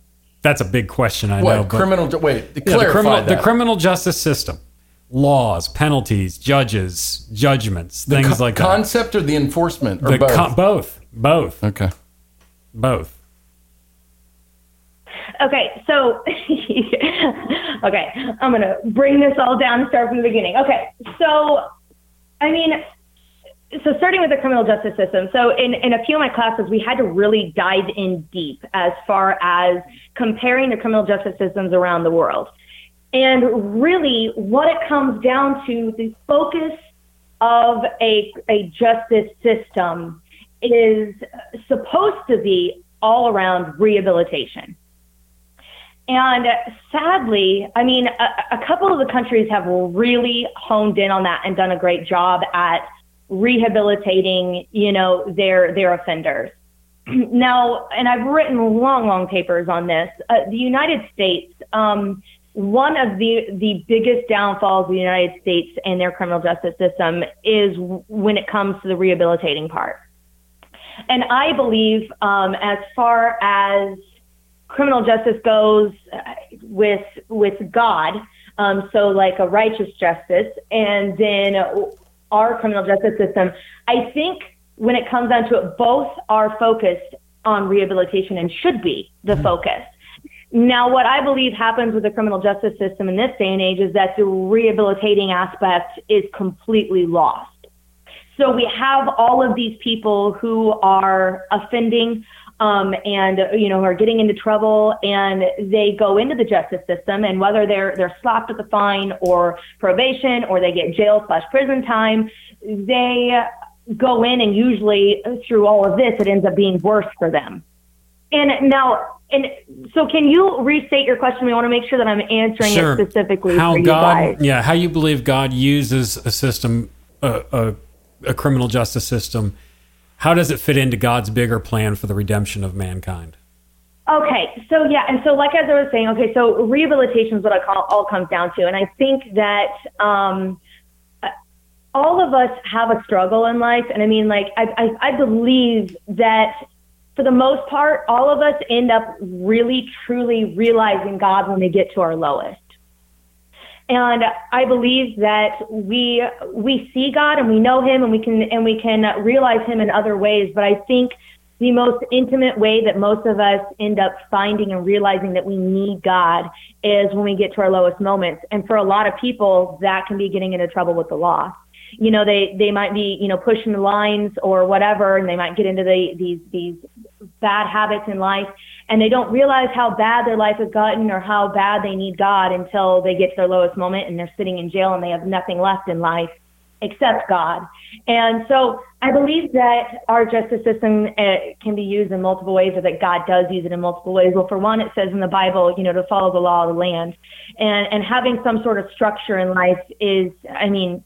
That's a big question, I What? know. but- criminal. ju- Wait, Yeah, clarify the criminal, that. the criminal justice system, laws, penalties, judges, judgments, things Co- like concept or the enforcement or. The both? co- both, both, okay. both. Okay, so okay, I'm gonna bring this all down and start from the beginning. Okay, so I mean, so starting with the criminal justice system. So in in a few of my classes, we had to really dive in deep as far as comparing the criminal justice systems around the world, and really what it comes down to the focus of a a justice system is supposed to be all around rehabilitation. And sadly, I mean, a, a couple of the countries have really honed in on that and done a great job at rehabilitating, you know, their their offenders. now, and I've written long, long papers on this. Uh, the United States, um, one of the the biggest downfalls of the United States and their criminal justice system is when it comes to the rehabilitating part. And I believe, um, as far as criminal justice goes uh, with with God, um, so like a righteous justice, and then our criminal justice system. I think when it comes down to it, both are focused on rehabilitation and should be the focus. Now, what I believe happens with the criminal justice system in this day and age is that the rehabilitating aspect is completely lost. So we have all of these people who are offending um, and you know are getting into trouble, and they go into the justice system, and whether they're they're slapped with a fine or probation or they get jail slash prison time, they go in and usually through all of this, it ends up being worse for them. And now, and so can you restate your question? We want to make sure that I'm answering Sure. it specifically how for you God, guys. yeah, how you believe God uses a system, a, a, a criminal justice system. How does it fit into God's bigger plan for the redemption of mankind? Okay, so yeah, and so like as I was saying, okay, so rehabilitation is what I call all comes down to, and I think that um, all of us have a struggle in life, and I mean, like I, I I believe that for the most part, all of us end up really truly realizing God when we get to our lowest. And I believe that we we see God and we know Him and we can and we can realize Him in other ways. But I think the most intimate way that most of us end up finding and realizing that we need God is when we get to our lowest moments. And for a lot of people, that can be getting into trouble with the law. You know, they they might be you know pushing the lines or whatever, and they might get into the these these bad habits in life and they don't realize how bad their life has gotten or how bad they need God until they get to their lowest moment and they're sitting in jail and they have nothing left in life except God. And so I believe that our justice system uh, can be used in multiple ways or that God does use it in multiple ways. Well, for one, it says in the Bible, you know, to follow the law of the land and, and having some sort of structure in life is, I mean,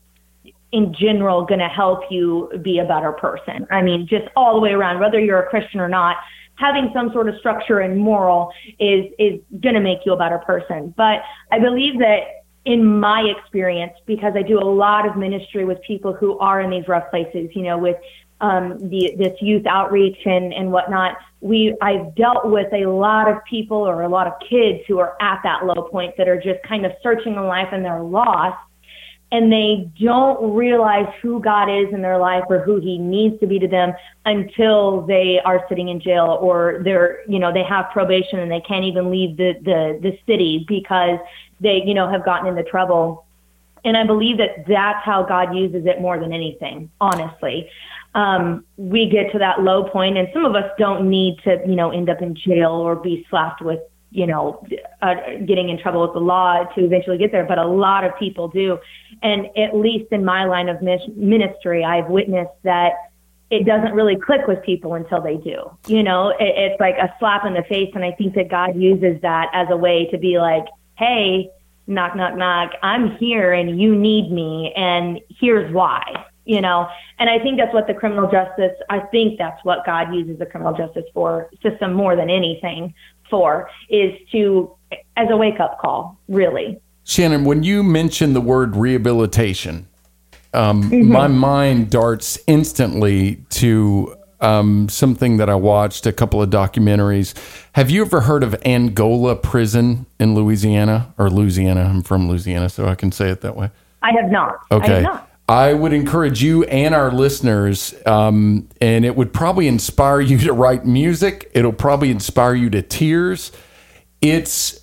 in general going to help you be a better person. I mean, just all the way around, whether you're a Christian or not, having some sort of structure and moral is is going to make you a better person. But I believe that in my experience, because I do a lot of ministry with people who are in these rough places, you know, with um, the this youth outreach and and whatnot, we I've dealt with a lot of people or a lot of kids who are at that low point that are just kind of searching in life and they're lost and they don't realize who God is in their life or who he needs to be to them until they are sitting in jail or they're, you know, they have probation and they can't even leave the, the, the city because they, you know, have gotten into trouble. And I believe that that's how God uses it more than anything, honestly. Um, we get to that low point and some of us don't need to, you know, end up in jail or be slapped with you know, uh, getting in trouble with the law to eventually get there, but a lot of people do. And at least in my line of ministry, I've witnessed that it doesn't really click with people until they do. You know, it, it's like a slap in the face. And I think that God uses that as a way to be like, hey, knock, knock, knock, I'm here and you need me. And here's why you know and i think that's what the criminal justice i think that's what god uses the criminal justice for system more than anything for is to as a wake up call really Shannon, when you mention the word rehabilitation, um, my mind darts instantly to um, something that I watched, a couple of documentaries. Have you ever heard of Angola Prison in Louisiana or Louisiana? I'm from Louisiana, so I can say it that way. i have not i Okay. have not I would encourage you and our listeners, um, and it would probably inspire you to write music. It'll probably inspire you to tears. It's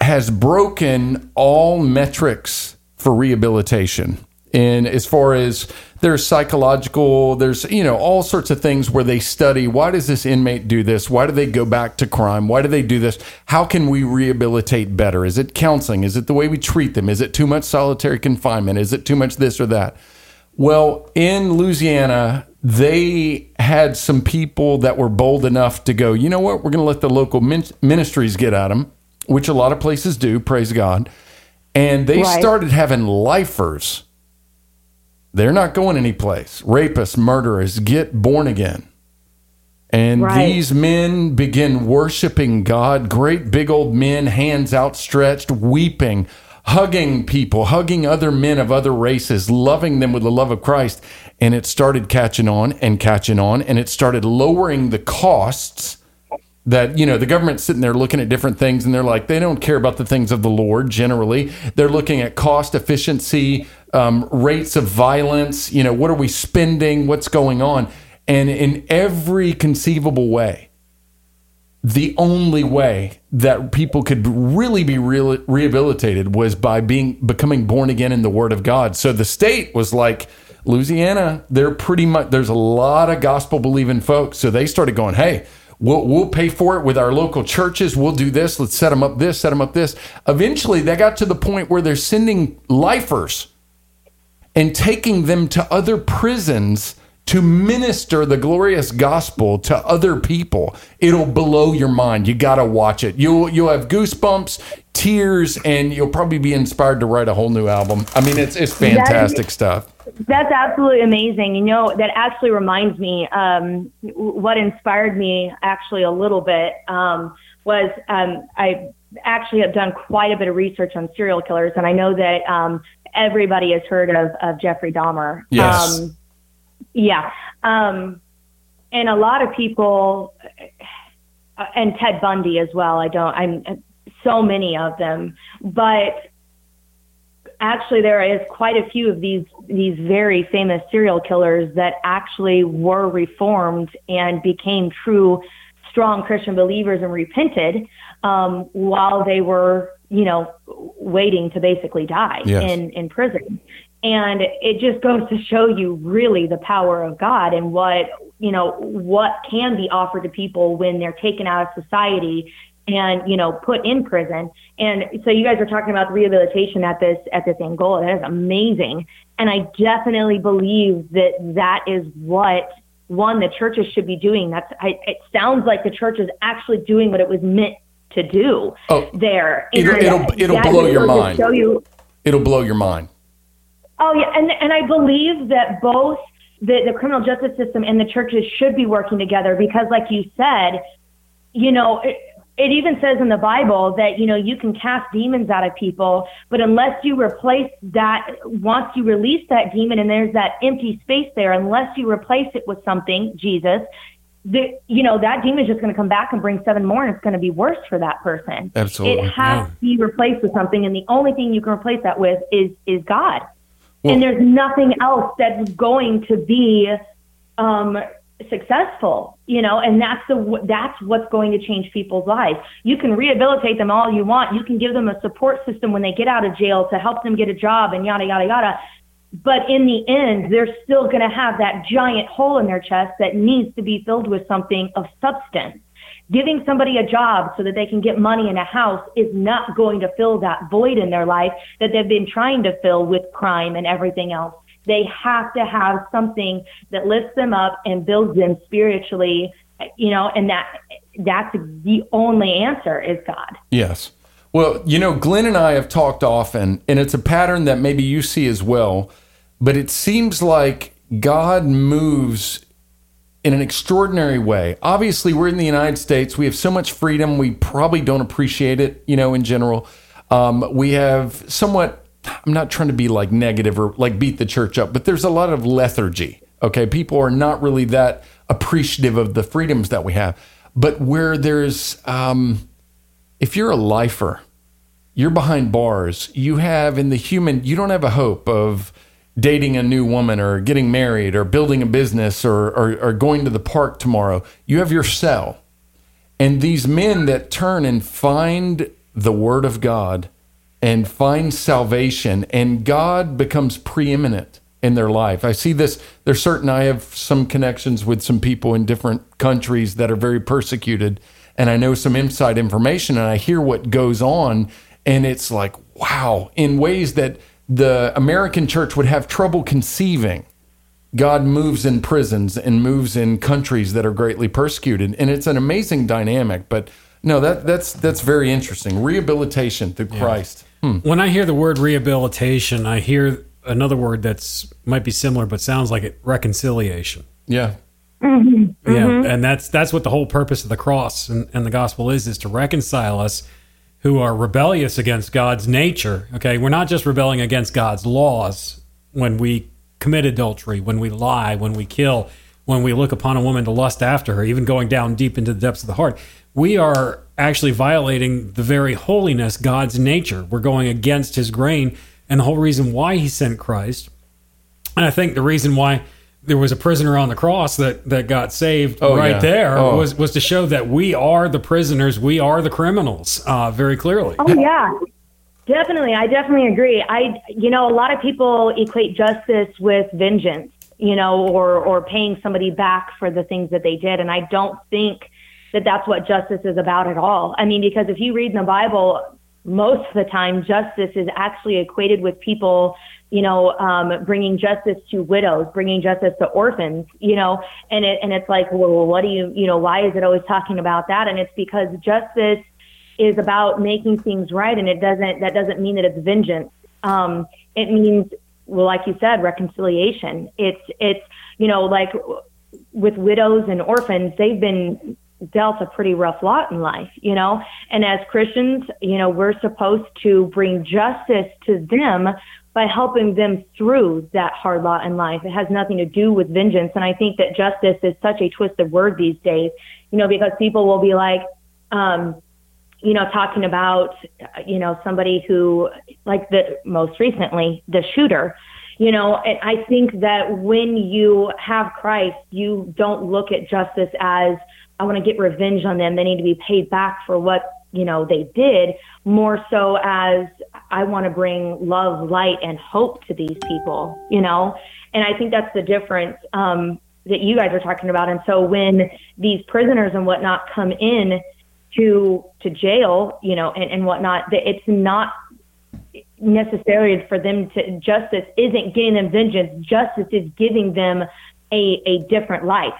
has broken all metrics for rehabilitation. And as far as there's psychological, there's, you know, all sorts of things where they study why does this inmate do this? Why do they go back to crime? Why do they do this? How can we rehabilitate better? Is it counseling? Is it the way we treat them? Is it too much solitary confinement? Is it too much this or that? Well, in Louisiana, they had some people that were bold enough to go, you know what, we're going to let the local min- ministries get at them, which a lot of places do, praise God. And they Right. started having lifers. They're not going anyplace. Rapists, murderers, get born again. And Right. these men begin worshiping God, great big old men, hands outstretched, weeping, hugging people, hugging other men of other races, loving them with the love of Christ. And it started catching on and catching on, and it started lowering the costs that you know the government's sitting there looking at different things and they're like they don't care about the things of the lord generally they're looking at cost efficiency um, rates of violence you know what are we spending what's going on and in every conceivable way the only way that people could really be re- rehabilitated was by being becoming born again in the word of god so the state was like louisiana they're pretty much there's a lot of gospel believing folks so they started going hey We'll, we'll pay for it with our local churches. We'll do this. Let's set them up this, set them up this. Eventually, they got to the point where they're sending lifers and taking them to other prisons to minister the glorious gospel to other people. It'll blow your mind. You got to watch it. You'll you'll have goosebumps, tears, and you'll probably be inspired to write a whole new album. I mean, it's it's fantastic stuff. That's absolutely amazing. You know, that actually reminds me, um, what inspired me actually a little bit um, was um, I actually have done quite a bit of research on serial killers, and I know that um, everybody has heard of, of Jeffrey Dahmer. Yes. Um, yeah. Um, and a lot of people, uh, and Ted Bundy as well. I don't, I'm so many of them, but actually there is quite a few of these these very famous serial killers that actually were reformed and became true strong Christian believers and repented um, while they were you know waiting to basically die Yes. in in prison. And it just goes to show you really the power of God and what you know what can be offered to people when they're taken out of society and you know put in prison. And so you guys are talking about rehabilitation at this at this Angola. That is amazing. And I definitely believe that that is what one the churches should be doing. That's I, it sounds like the church is actually doing what it was meant to do Oh, there it'll- it'll- it'll blow your mind. show you It'll blow your mind. Oh yeah, and and I believe that both the, the criminal justice system and the churches should be working together because, like you said, you know, it, it even says in the Bible that you know you can cast demons out of people, but unless you replace that, once you release that demon and there's that empty space there, unless you replace it with something, Jesus. The, you know that demon is just going to come back and bring seven more, and it's going to be worse for that person. Absolutely, it has yeah. to be replaced with something, and the only thing you can replace that with is is God Well- and there's nothing else that's going to be um, successful, you know, and that's the that's what's going to change people's lives. You can rehabilitate them all you want. You can give them a support system when they get out of jail to help them get a job and yada yada yada. But in the end, they're still going to have that giant hole in their chest that needs to be filled with something of substance. Giving somebody a job so that they can get money in a house is not going to fill that void in their life that they've been trying to fill with crime and everything else. They have to have something that lifts them up and builds them spiritually, you know, and that that's the only answer is God. Yes. Well, you know, Glenn and I have talked often, and it's a pattern that maybe you see as well, but it seems like God moves in an extraordinary way. Obviously, we're in the United States. We have so much freedom. We probably don't appreciate it, you know, in general. Um, we have somewhat, I'm not trying to be like negative or like beat the church up, but there's a lot of lethargy. Okay. People are not really that appreciative of the freedoms that we have. But where there's, um, if you're a lifer, you're behind bars, you have in the human, you don't have a hope of dating a new woman or getting married or building a business or, or, or going to the park tomorrow. You have your cell. And these men that turn and find the word of God and find salvation, and God becomes preeminent in their life. I see this. There's certain, I have some connections with some people in different countries that are very persecuted, and I know some inside information, and I hear what goes on, and it's like, wow, in ways that the American church would have trouble conceiving. God moves in prisons and moves in countries that are greatly persecuted, and it's an amazing dynamic. But no, that that's that's very interesting. Rehabilitation through Christ. Hmm. When I hear the word rehabilitation, I hear another word that's might be similar but sounds like it reconciliation. Yeah, mm-hmm. Yeah, mm-hmm. and that's that's what the whole purpose of the cross and, and the gospel is is to reconcile us who are rebellious against God's nature. Okay, we're not just rebelling against God's laws when we commit adultery, when we lie, when we kill, when we look upon a woman to lust after her, even going down deep into the depths of the heart. We are actually violating the very holiness, God's nature. We're going against his grain. And the whole reason why he sent Christ and I think the reason why there was a prisoner on the cross that, that got saved Oh, right yeah. there Oh. was, was to show that we are the prisoners, we are the criminals, uh, very clearly. Oh yeah, definitely. I definitely agree. I, you know, a lot of people equate justice with vengeance, you know, or or paying somebody back for the things that they did, and I don't think that that's what justice is about at all. I mean, because if you read in the Bible, most of the time justice is actually equated with people you know, um, bringing justice to widows, bringing justice to orphans, you know, and it, and it's like, well, what do you, you know, why is it always talking about that? And it's because justice is about making things right. And it doesn't, that doesn't mean that it's vengeance. Um, it means, well, like you said, reconciliation. It's, it's, you know, like with widows and orphans, they've been dealt a pretty rough lot in life, you know, and as Christians, you know, we're supposed to bring justice to them by helping them through that hard lot in life. It has nothing to do with vengeance. And I think that justice is such a twisted word these days, you know, because people will be like, um, you know, talking about, you know, somebody who, like the most recently, the shooter, you know, and I think that when you have Christ, you don't look at justice as, I want to get revenge on them. They need to be paid back for what, you know, they did more so as I want to bring love, light, and hope to these people, you know? And I think that's the difference um, that you guys are talking about. And so when these prisoners and whatnot come in to to jail, you know, and, and whatnot, it's not necessary for them to justice isn't getting them vengeance. Justice is giving them a, a different life,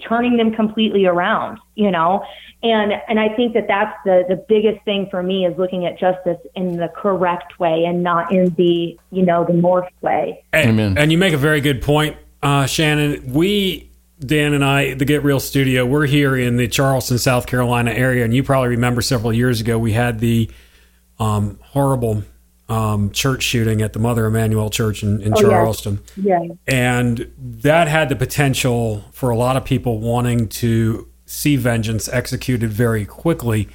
turning them completely around, you know? And, and I think that that's the, the biggest thing for me is looking at justice in the correct way and not in the, you know, the morph way. And, Amen. And you make a very good point, uh, Shannon. We, Dan and I, the Get Real Studio, we're here in the Charleston, South Carolina area, and you probably remember several years ago we had the um, horrible um, church shooting at the Mother Emanuel Church in, in Oh. Charleston. Yeah. And that had the potential for a lot of people wanting to see vengeance executed very quickly,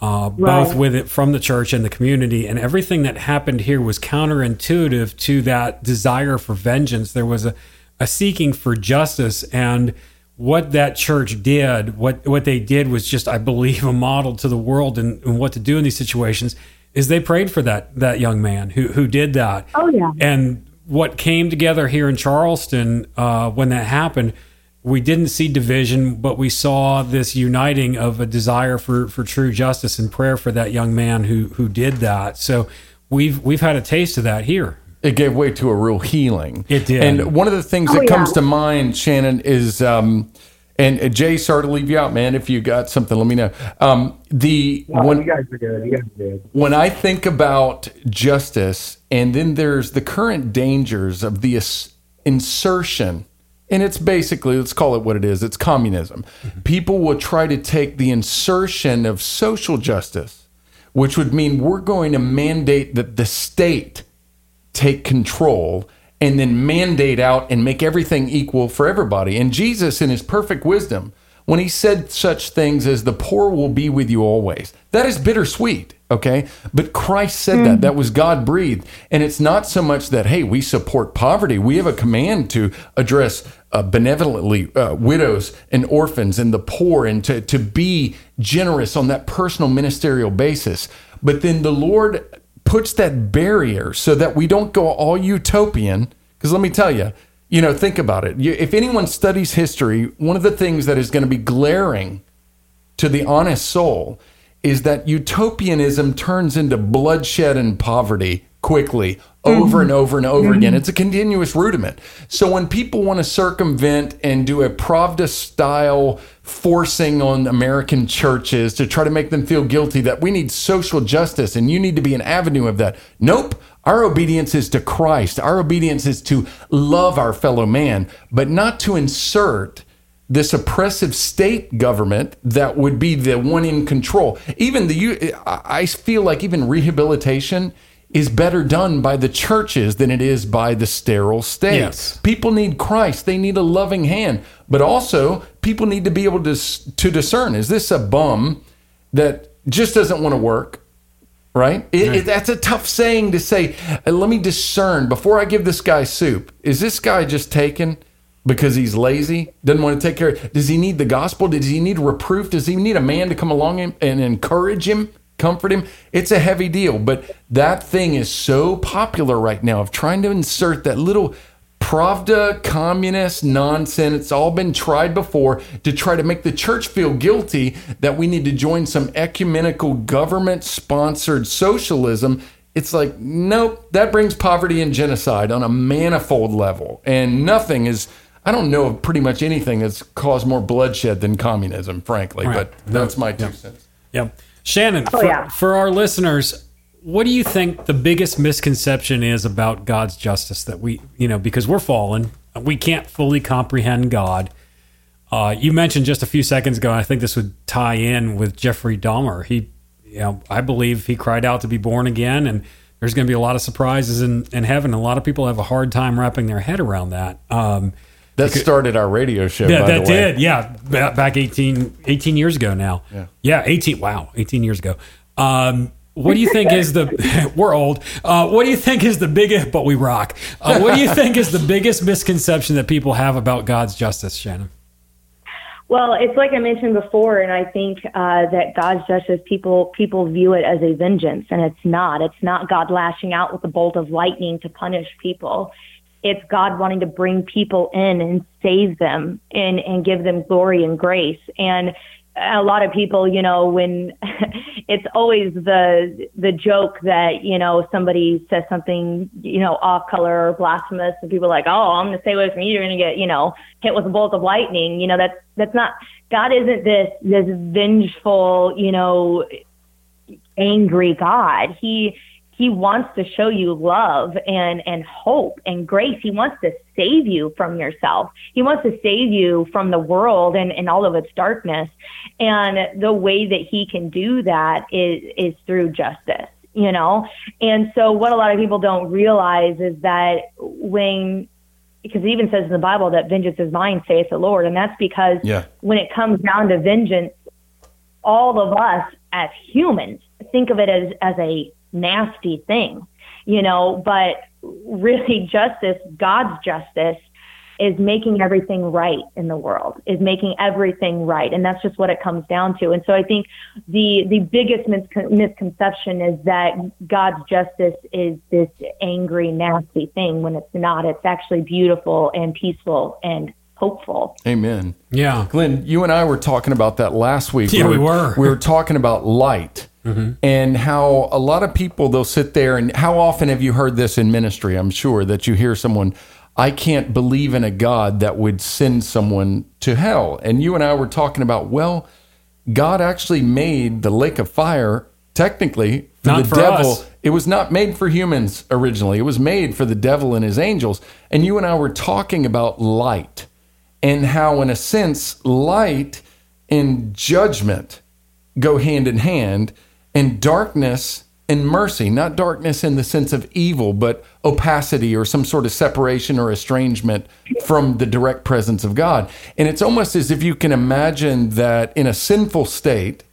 uh, both with it from the church and the community. And everything that happened here was counterintuitive to that desire for vengeance. There was a, a seeking for justice. And what that church did, what, what they did was just, I believe, a model to the world and what to do in these situations. Is they prayed for that that young man who who did that. Oh, yeah. And what came together here in Charleston uh, when that happened, we didn't see division, but we saw this uniting of a desire for, for true justice and prayer for that young man who who did that. So we've we've had a taste of that here. it gave way to a real healing. It did. And one of the things Oh, that comes to mind, Shannon, is um, and uh, Jay, sorry to leave you out, man. If you got something, let me know. Um, the when you guys are good. You guys are good. when I think about justice, and then there's the current dangers of the as- insertion, and it's basically, let's call it what it is it's communism. People will try to take the insertion of social justice, which would mean we're going to mandate that the state take control and then mandate out and make everything equal for everybody. And Jesus, in his perfect wisdom, when he said such things as the poor will be with you always, that is bittersweet, okay? But Christ said that. That was God breathed. And it's not so much that, hey, we support poverty. We have a command to address uh, benevolently uh, widows and orphans and the poor and to, to be generous on that personal ministerial basis. But then the Lord puts that barrier so that we don't go all utopian. Because let me tell you, you know, think about it. You, if anyone studies history, one of the things that is going to be glaring to the honest soul is that utopianism turns into bloodshed and poverty quickly over and mm-hmm. over and over again. Mm-hmm. It's a continuous rudiment. So when people want to circumvent and do a Pravda style forcing on American churches to try to make them feel guilty that we need social justice and you need to be an avenue of that. Nope. Our obedience is to Christ. Our obedience is to love our fellow man, but not to insert this oppressive state government that would be the one in control. Even the I feel like even rehabilitation is better done by the churches than it is by the sterile state. Yes. People need Christ. They need a loving hand, but also people need to be able to to discern: is this a bum that just doesn't want to work? Right? It, it- that's a tough saying to say. "Uh, Let me discern before I give this guy soup. Is this guy just taken because he's lazy? Doesn't want to take care of Does he need the gospel? Does he need reproof? Does he need a man to come along and, and encourage him, comfort him? It's a heavy deal. But that thing is so popular right now of trying to insert that little Pravda communist nonsense. It's all been tried before to try to make the church feel guilty that we need to join some ecumenical government sponsored socialism it's like, nope, that brings poverty and genocide on a manifold level. And nothing is, I don't know of pretty much anything that's caused more bloodshed than communism, frankly, Right. but that's my two cents. Yep. Shannon, Oh, for, yeah. for our listeners, what do you think the biggest misconception is about God's justice that we, you know, because we're fallen, we can't fully comprehend God. Uh, you mentioned just a few seconds ago, and I think this would tie in with Jeffrey Dahmer. He, you know, I believe he cried out to be born again, and there's going to be a lot of surprises in, in heaven. A lot of people have a hard time wrapping their head around that. Um, That started our radio show, yeah, by that the way. did. Yeah, back 18, 18 years ago now. Yeah. yeah, eighteen. Wow, eighteen years ago. Um, what do you think is the? we're old. Uh, what do you think is the biggest? But we rock. Uh, what do you think is the biggest misconception that people have about God's justice, Shannon? Well, it's like I mentioned before, and I think uh, that God's justice people people view it as a vengeance, and it's not. It's not God lashing out with a bolt of lightning to punish people. It's God wanting to bring people in and save them and and give them glory and grace. And a lot of people, you know, when it's always the the joke that you know somebody says something, you know, off color or blasphemous, and people are like, oh, I'm to stay away from you. You're to get, you know, hit with a bolt of lightning. You know, that's that's not God. Isn't this this vengeful, you know, angry God? He he wants to show you love and and hope and grace. He wants to save you from yourself. He wants to save you from the world and, and all of its darkness. And the way that he can do that is is through justice, you know? And so what a lot of people don't realize is that when because it even says in the Bible that vengeance is mine, saith the Lord. And that's because Yeah. when it comes down to vengeance, all of us as humans think of it as, as a nasty thing, you know, but really justice, God's justice, is making everything right in the world, is making everything right. And that's just what it comes down to. And so I think the, the biggest miscon- misconception is that God's justice is this angry, nasty thing when it's not. It's actually beautiful and peaceful and hopeful. Amen. Yeah, Glenn, you and I were talking about that last week. Yeah, we were. We were talking about light Mm-hmm. and how a lot of people they'll sit there and how often have you heard this in ministry? I'm sure that you hear someone, I can't believe in a God that would send someone to hell. And you and I were talking about, well, God actually made the lake of fire technically for Not the for devil. us. It was not made for humans originally. It was made for the devil and his angels. And you and I were talking about light and how, in a sense, light and judgment go hand in hand, and darkness and mercy, not darkness in the sense of evil, but opacity or some sort of separation or estrangement from the direct presence of God. And it's almost as if you can imagine that in a sinful state,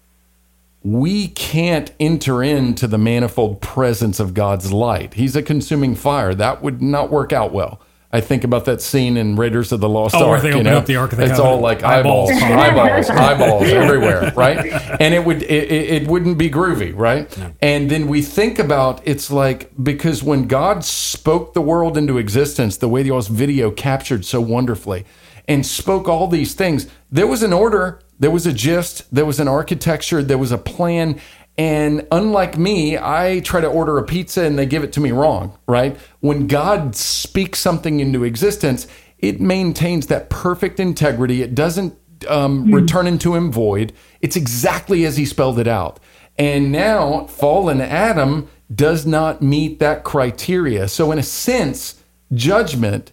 we can't enter into the manifold presence of God's light. He's a consuming fire. That would not work out well. I think about that scene in Raiders of the Lost Oh, Ark. they you open know? up the Ark It's all like eyeballs, Eyeballs. eyeballs, eyeballs everywhere, right? And it would it, it wouldn't be groovy, right? And then we think about it's like because when God spoke the world into existence, the way the Oz video captured so wonderfully, and spoke all these things, there was an order, there was a gist, there was an architecture, there was a plan. And unlike me, I try to order a pizza and they give it to me wrong, right? When God speaks something into existence, it maintains that perfect integrity. It doesn't um, return into him void. It's exactly as he spelled it out. And now, fallen Adam does not meet that criteria. So, in a sense, judgment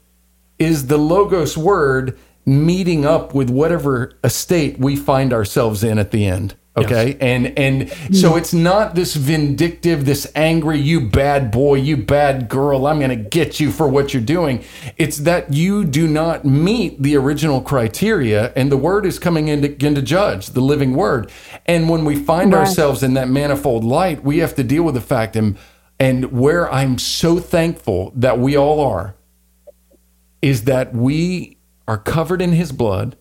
is the logos word meeting up with whatever estate we find ourselves in at the end okay? And and so mm. it's not this vindictive this angry you bad boy you bad girl i'm going to get you for what you're doing. It's that you do not meet the original criteria and the word is coming in to, in to judge the living word. And when we find Right. ourselves in that manifold light we have to deal with the fact and and where i'm so thankful that we all are is that we are covered in his blood,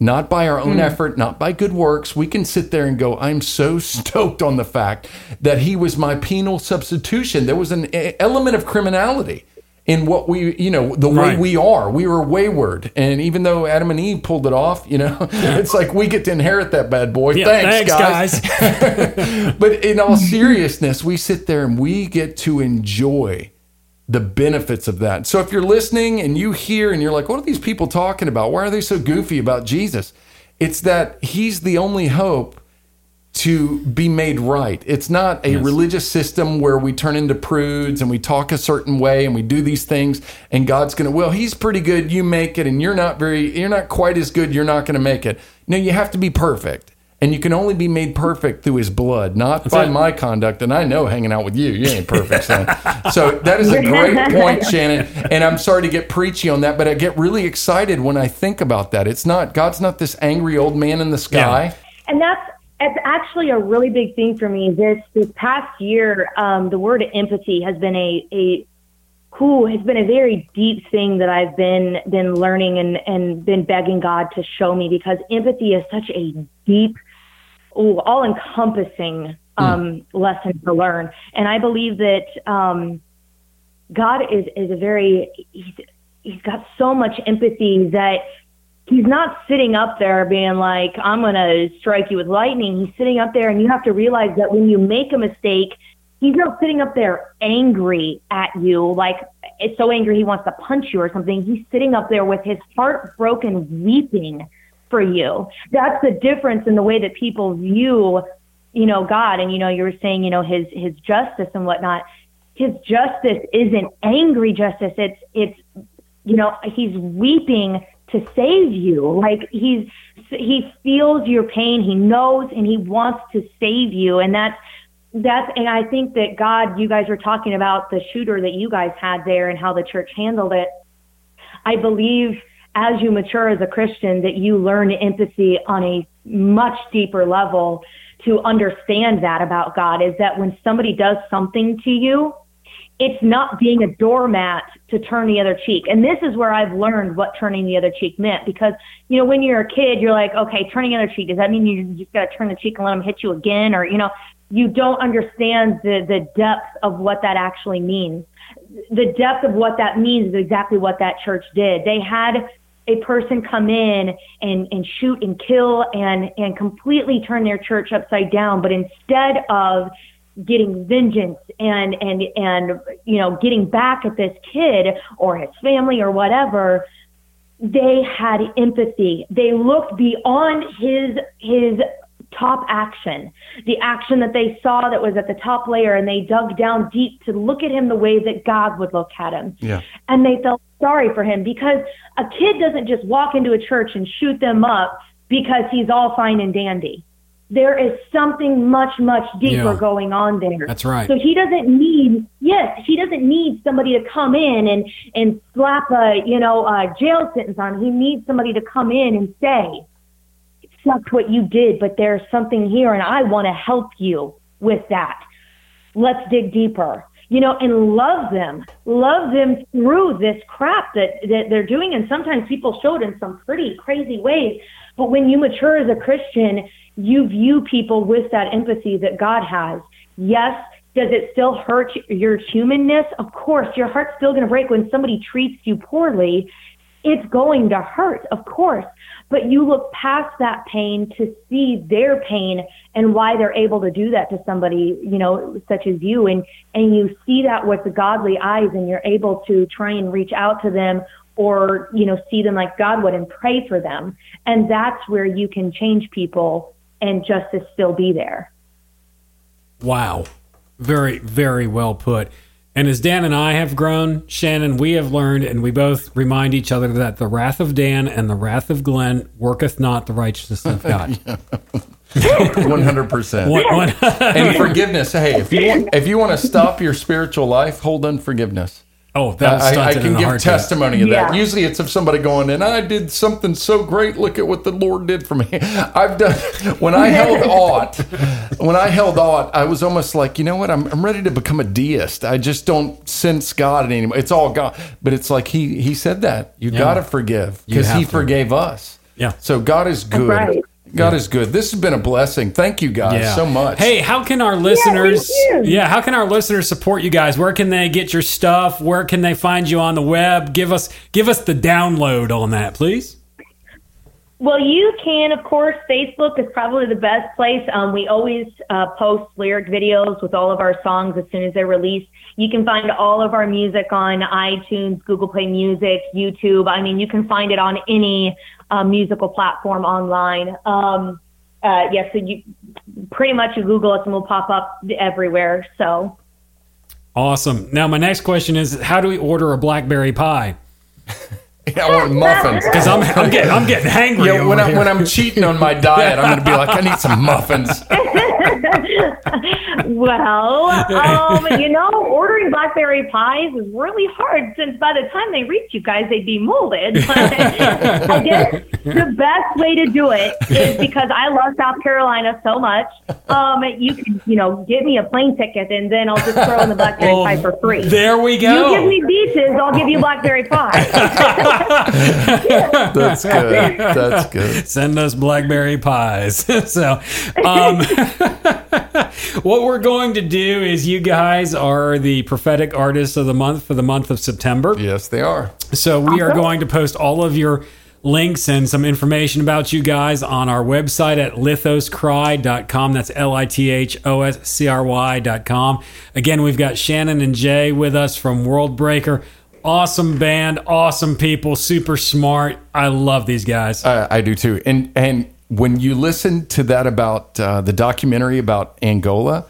not by our own hmm. effort, not by good works. We can sit there and go, I'm so stoked on the fact that he was my penal substitution. There was an element of criminality in what we, you know, the Right. way we are. We were wayward. And even though Adam and Eve pulled it off, you know, it's like we get to inherit that bad boy. Yeah, thanks, thanks, guys. but in all seriousness, we sit there and we get to enjoy the benefits of that. So if you're listening and you hear and you're like, what are these people talking about? Why are they so goofy about Jesus? It's that he's the only hope to be made right. It's not a religious system where we turn into prudes and we talk a certain way and we do these things and God's going to, well, he's pretty good, you make it and you're not very you're not quite as good, you're not going to make it. No, you have to be perfect. And you can only be made perfect through his blood, not by it. my conduct. And I know hanging out with you, you ain't perfect, son. so that is a great point, Shannon. And I'm sorry to get preachy on that, but I get really excited when I think about that. It's not God's not this angry old man in the sky. and that's it's actually a really big thing for me this this past year um, the word empathy has been a a cool has been a very deep thing that i've been been learning and and been begging god to show me because empathy is such a deep all encompassing um, lesson to learn and i believe that um, god is is a very he's he's got so much empathy that he's not sitting up there being like, I'm going to strike you with lightning. He's sitting up there, and you have to realize that when you make a mistake, he's not sitting up there angry at you, like it's so angry he wants to punch you or something. He's sitting up there with his heart broken, weeping for you. That's the difference in the way that people view, you know, God. And, you know, you were saying, you know, his, his justice and whatnot. His justice isn't angry justice. It's, it's, you know, he's weeping to save you. Like he's he feels your pain, he knows and he wants to save you. And that's that's and I think that God, you guys were talking about the shooter that you guys had there and how the church handled it. I believe as you mature as a Christian that you learn empathy on a much deeper level to understand that about God is that when somebody does something to you, it's not being a doormat to turn the other cheek. And this is where I've learned what turning the other cheek meant because, you know, when you're a kid, you're like, okay, turning the other cheek, does that mean you just got to turn the cheek and let them hit you again? Or, you know, you don't understand the, the depth of what that actually means. The depth of what that means is exactly what that church did. They had a person come in and, and shoot and kill and, and completely turn their church upside down. But instead of getting vengeance and and and you know getting back at this kid or his family or whatever they had empathy they looked beyond his his top action the action that they saw that was at the top layer and they dug down deep to look at him the way that god would look at him Yeah. and they felt sorry for him because a kid doesn't just walk into a church and shoot them up because he's all fine and dandy there is something much much deeper Yeah. going on there That's right. so he doesn't need yes he doesn't need somebody to come in and and slap a you know a jail sentence on him. he needs somebody to come in and say sucks what you did but there's something here and i want to help you with that. Let's dig deeper. You know and love them love them through this crap that that they're doing and sometimes people show it in some pretty crazy ways but when you mature as a christian you view people with that empathy that god has. Yes does it still hurt your humanness? Of course your heart's still going to break when somebody treats you poorly it's going to hurt, of course, but you look past that pain to see their pain and why they're able to do that to somebody, you know, such as you. And, and you see that with the godly eyes and you're able to try and reach out to them or, you know, see them like God would and pray for them. And that's where you can change people and justice still be there. Wow. Very, very well put. And as Dan and I have grown, Shannon, we have learned, and we both remind each other that the wrath of Dan and the wrath of Glenn worketh not the righteousness of God. One hundred percent. One- one- And forgiveness. Hey, if you want, if you want to stop your spiritual life, hold unforgiveness. Oh, that I, I can give testimony of that. Yeah. Usually, it's of somebody going, "And I did something so great. Look at what the Lord did for me." I've done when I held aught. When I held aught, I was almost like, you know what? I'm, I'm ready to become a deist. I just don't sense God anymore. It's all God. But it's like he he said that you got to forgive because he have to. forgave us. Yeah. So God is good. right. God is good. This has been a blessing. Thank you guys so much. Hey, how can our listeners? thank you. Yeah, how can our listeners support you guys? Where can they get your stuff? Where can they find you on the web? Give us give us the download on that, please. Well, you can, of course. Facebook is probably the best place. Um, we always uh, post lyric videos with all of our songs as soon as they're released. You can find all of our music on iTunes, Google Play Music, YouTube. I mean, you can find it on any uh, musical platform online. Um, uh, yeah, so you pretty much you Google us and we'll pop up everywhere. So. Awesome. Now, my next question is: How do we order a blackberry pie? I want muffins. Because I'm, I'm getting I'm getting hangry. Yeah, when, over I, here. when I'm cheating on my diet, I'm going to be like, I need some muffins. Well, um, you know, ordering blackberry pies is really hard since by the time they reach you guys, they'd be molded. But I guess the best way to do it is because I love South Carolina so much. Um, you can, you know, give me a plane ticket and then I'll just throw in the blackberry Well, pie for free. There we go. You give me beaches, I'll give you blackberry pie. That's good. That's good. Send us blackberry pies. so, um, what we're going to do is you guys are the prophetic artists of the month for the month of September. Yes, they are. So we are going to post all of your links and some information about you guys on our website at lithoscry.com. That's L I T H O S C R Y.com. Again, we've got Shannon and Jay with us from World Breaker. Awesome band, awesome people, super smart. I love these guys. I, I do too. And and when you listen to that about uh, the documentary about Angola,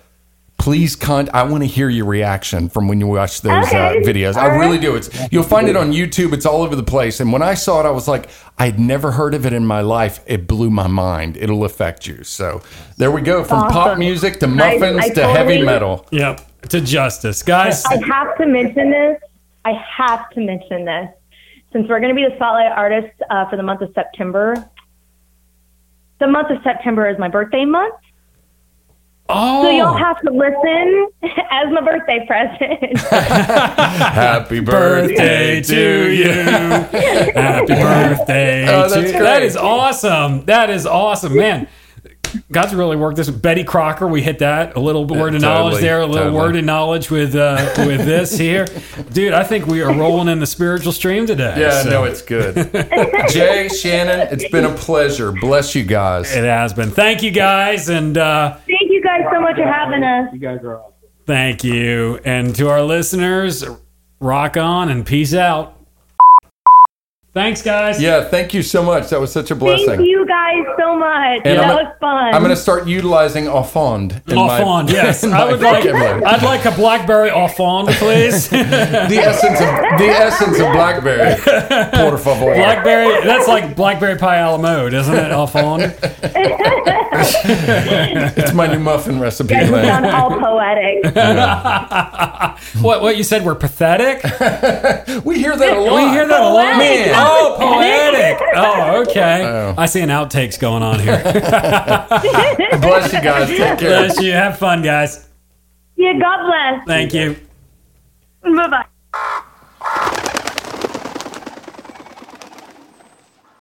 please con. I want to hear your reaction from when you watch those Okay. uh, videos. I really right. do. It's you'll find it on YouTube. It's all over the place. And when I saw it, I was like, I'd never heard of it in my life. It blew my mind. It'll affect you. So there we go. From pop music to muffins I to heavy metal. Yep, to justice. Guys, I have to mention this. I have to mention this. Since we're going to be the spotlight artist uh, for the month of September, the month of September is my birthday month. So you'll oh, have to listen as my birthday present. Happy birthday to you. Happy oh, birthday Oh, to that's you. great. That is awesome. That is awesome, man. God's really worked this. Betty Crocker, we hit that a little word of knowledge totally, there, a little totally. word of knowledge with uh, with this here, dude. I think we are rolling in the spiritual stream today. Yeah, so no, it's good. Jay, Shannon, it's been a pleasure. Bless you guys. it has been. Thank you guys, and uh, Thank you guys so much for having us. You guys are awesome. thank you, and to our listeners, rock on and peace out. Thanks, guys. Yeah, thank you so much. That was such a blessing. Thank you guys so much. And that I'm was fun. I'm going to start utilizing offend. in my- Offend, yes. in I would like. vocabulary. I'd like a blackberry offend, please. the essence of the essence of blackberry. Por favor. blackberry. That's like blackberry pie a la mode, isn't it? Offend. it's my new muffin recipe. you Lynn. sound all poetic. What? What you said? We're pathetic. We hear that a lot. We hear that a lot. Man. Oh, poetic. Oh, okay. Oh. I see an outtakes going on here. Bless you guys. Take care. Bless you. Have fun, guys. Yeah, God bless. Thank you. Bye bye.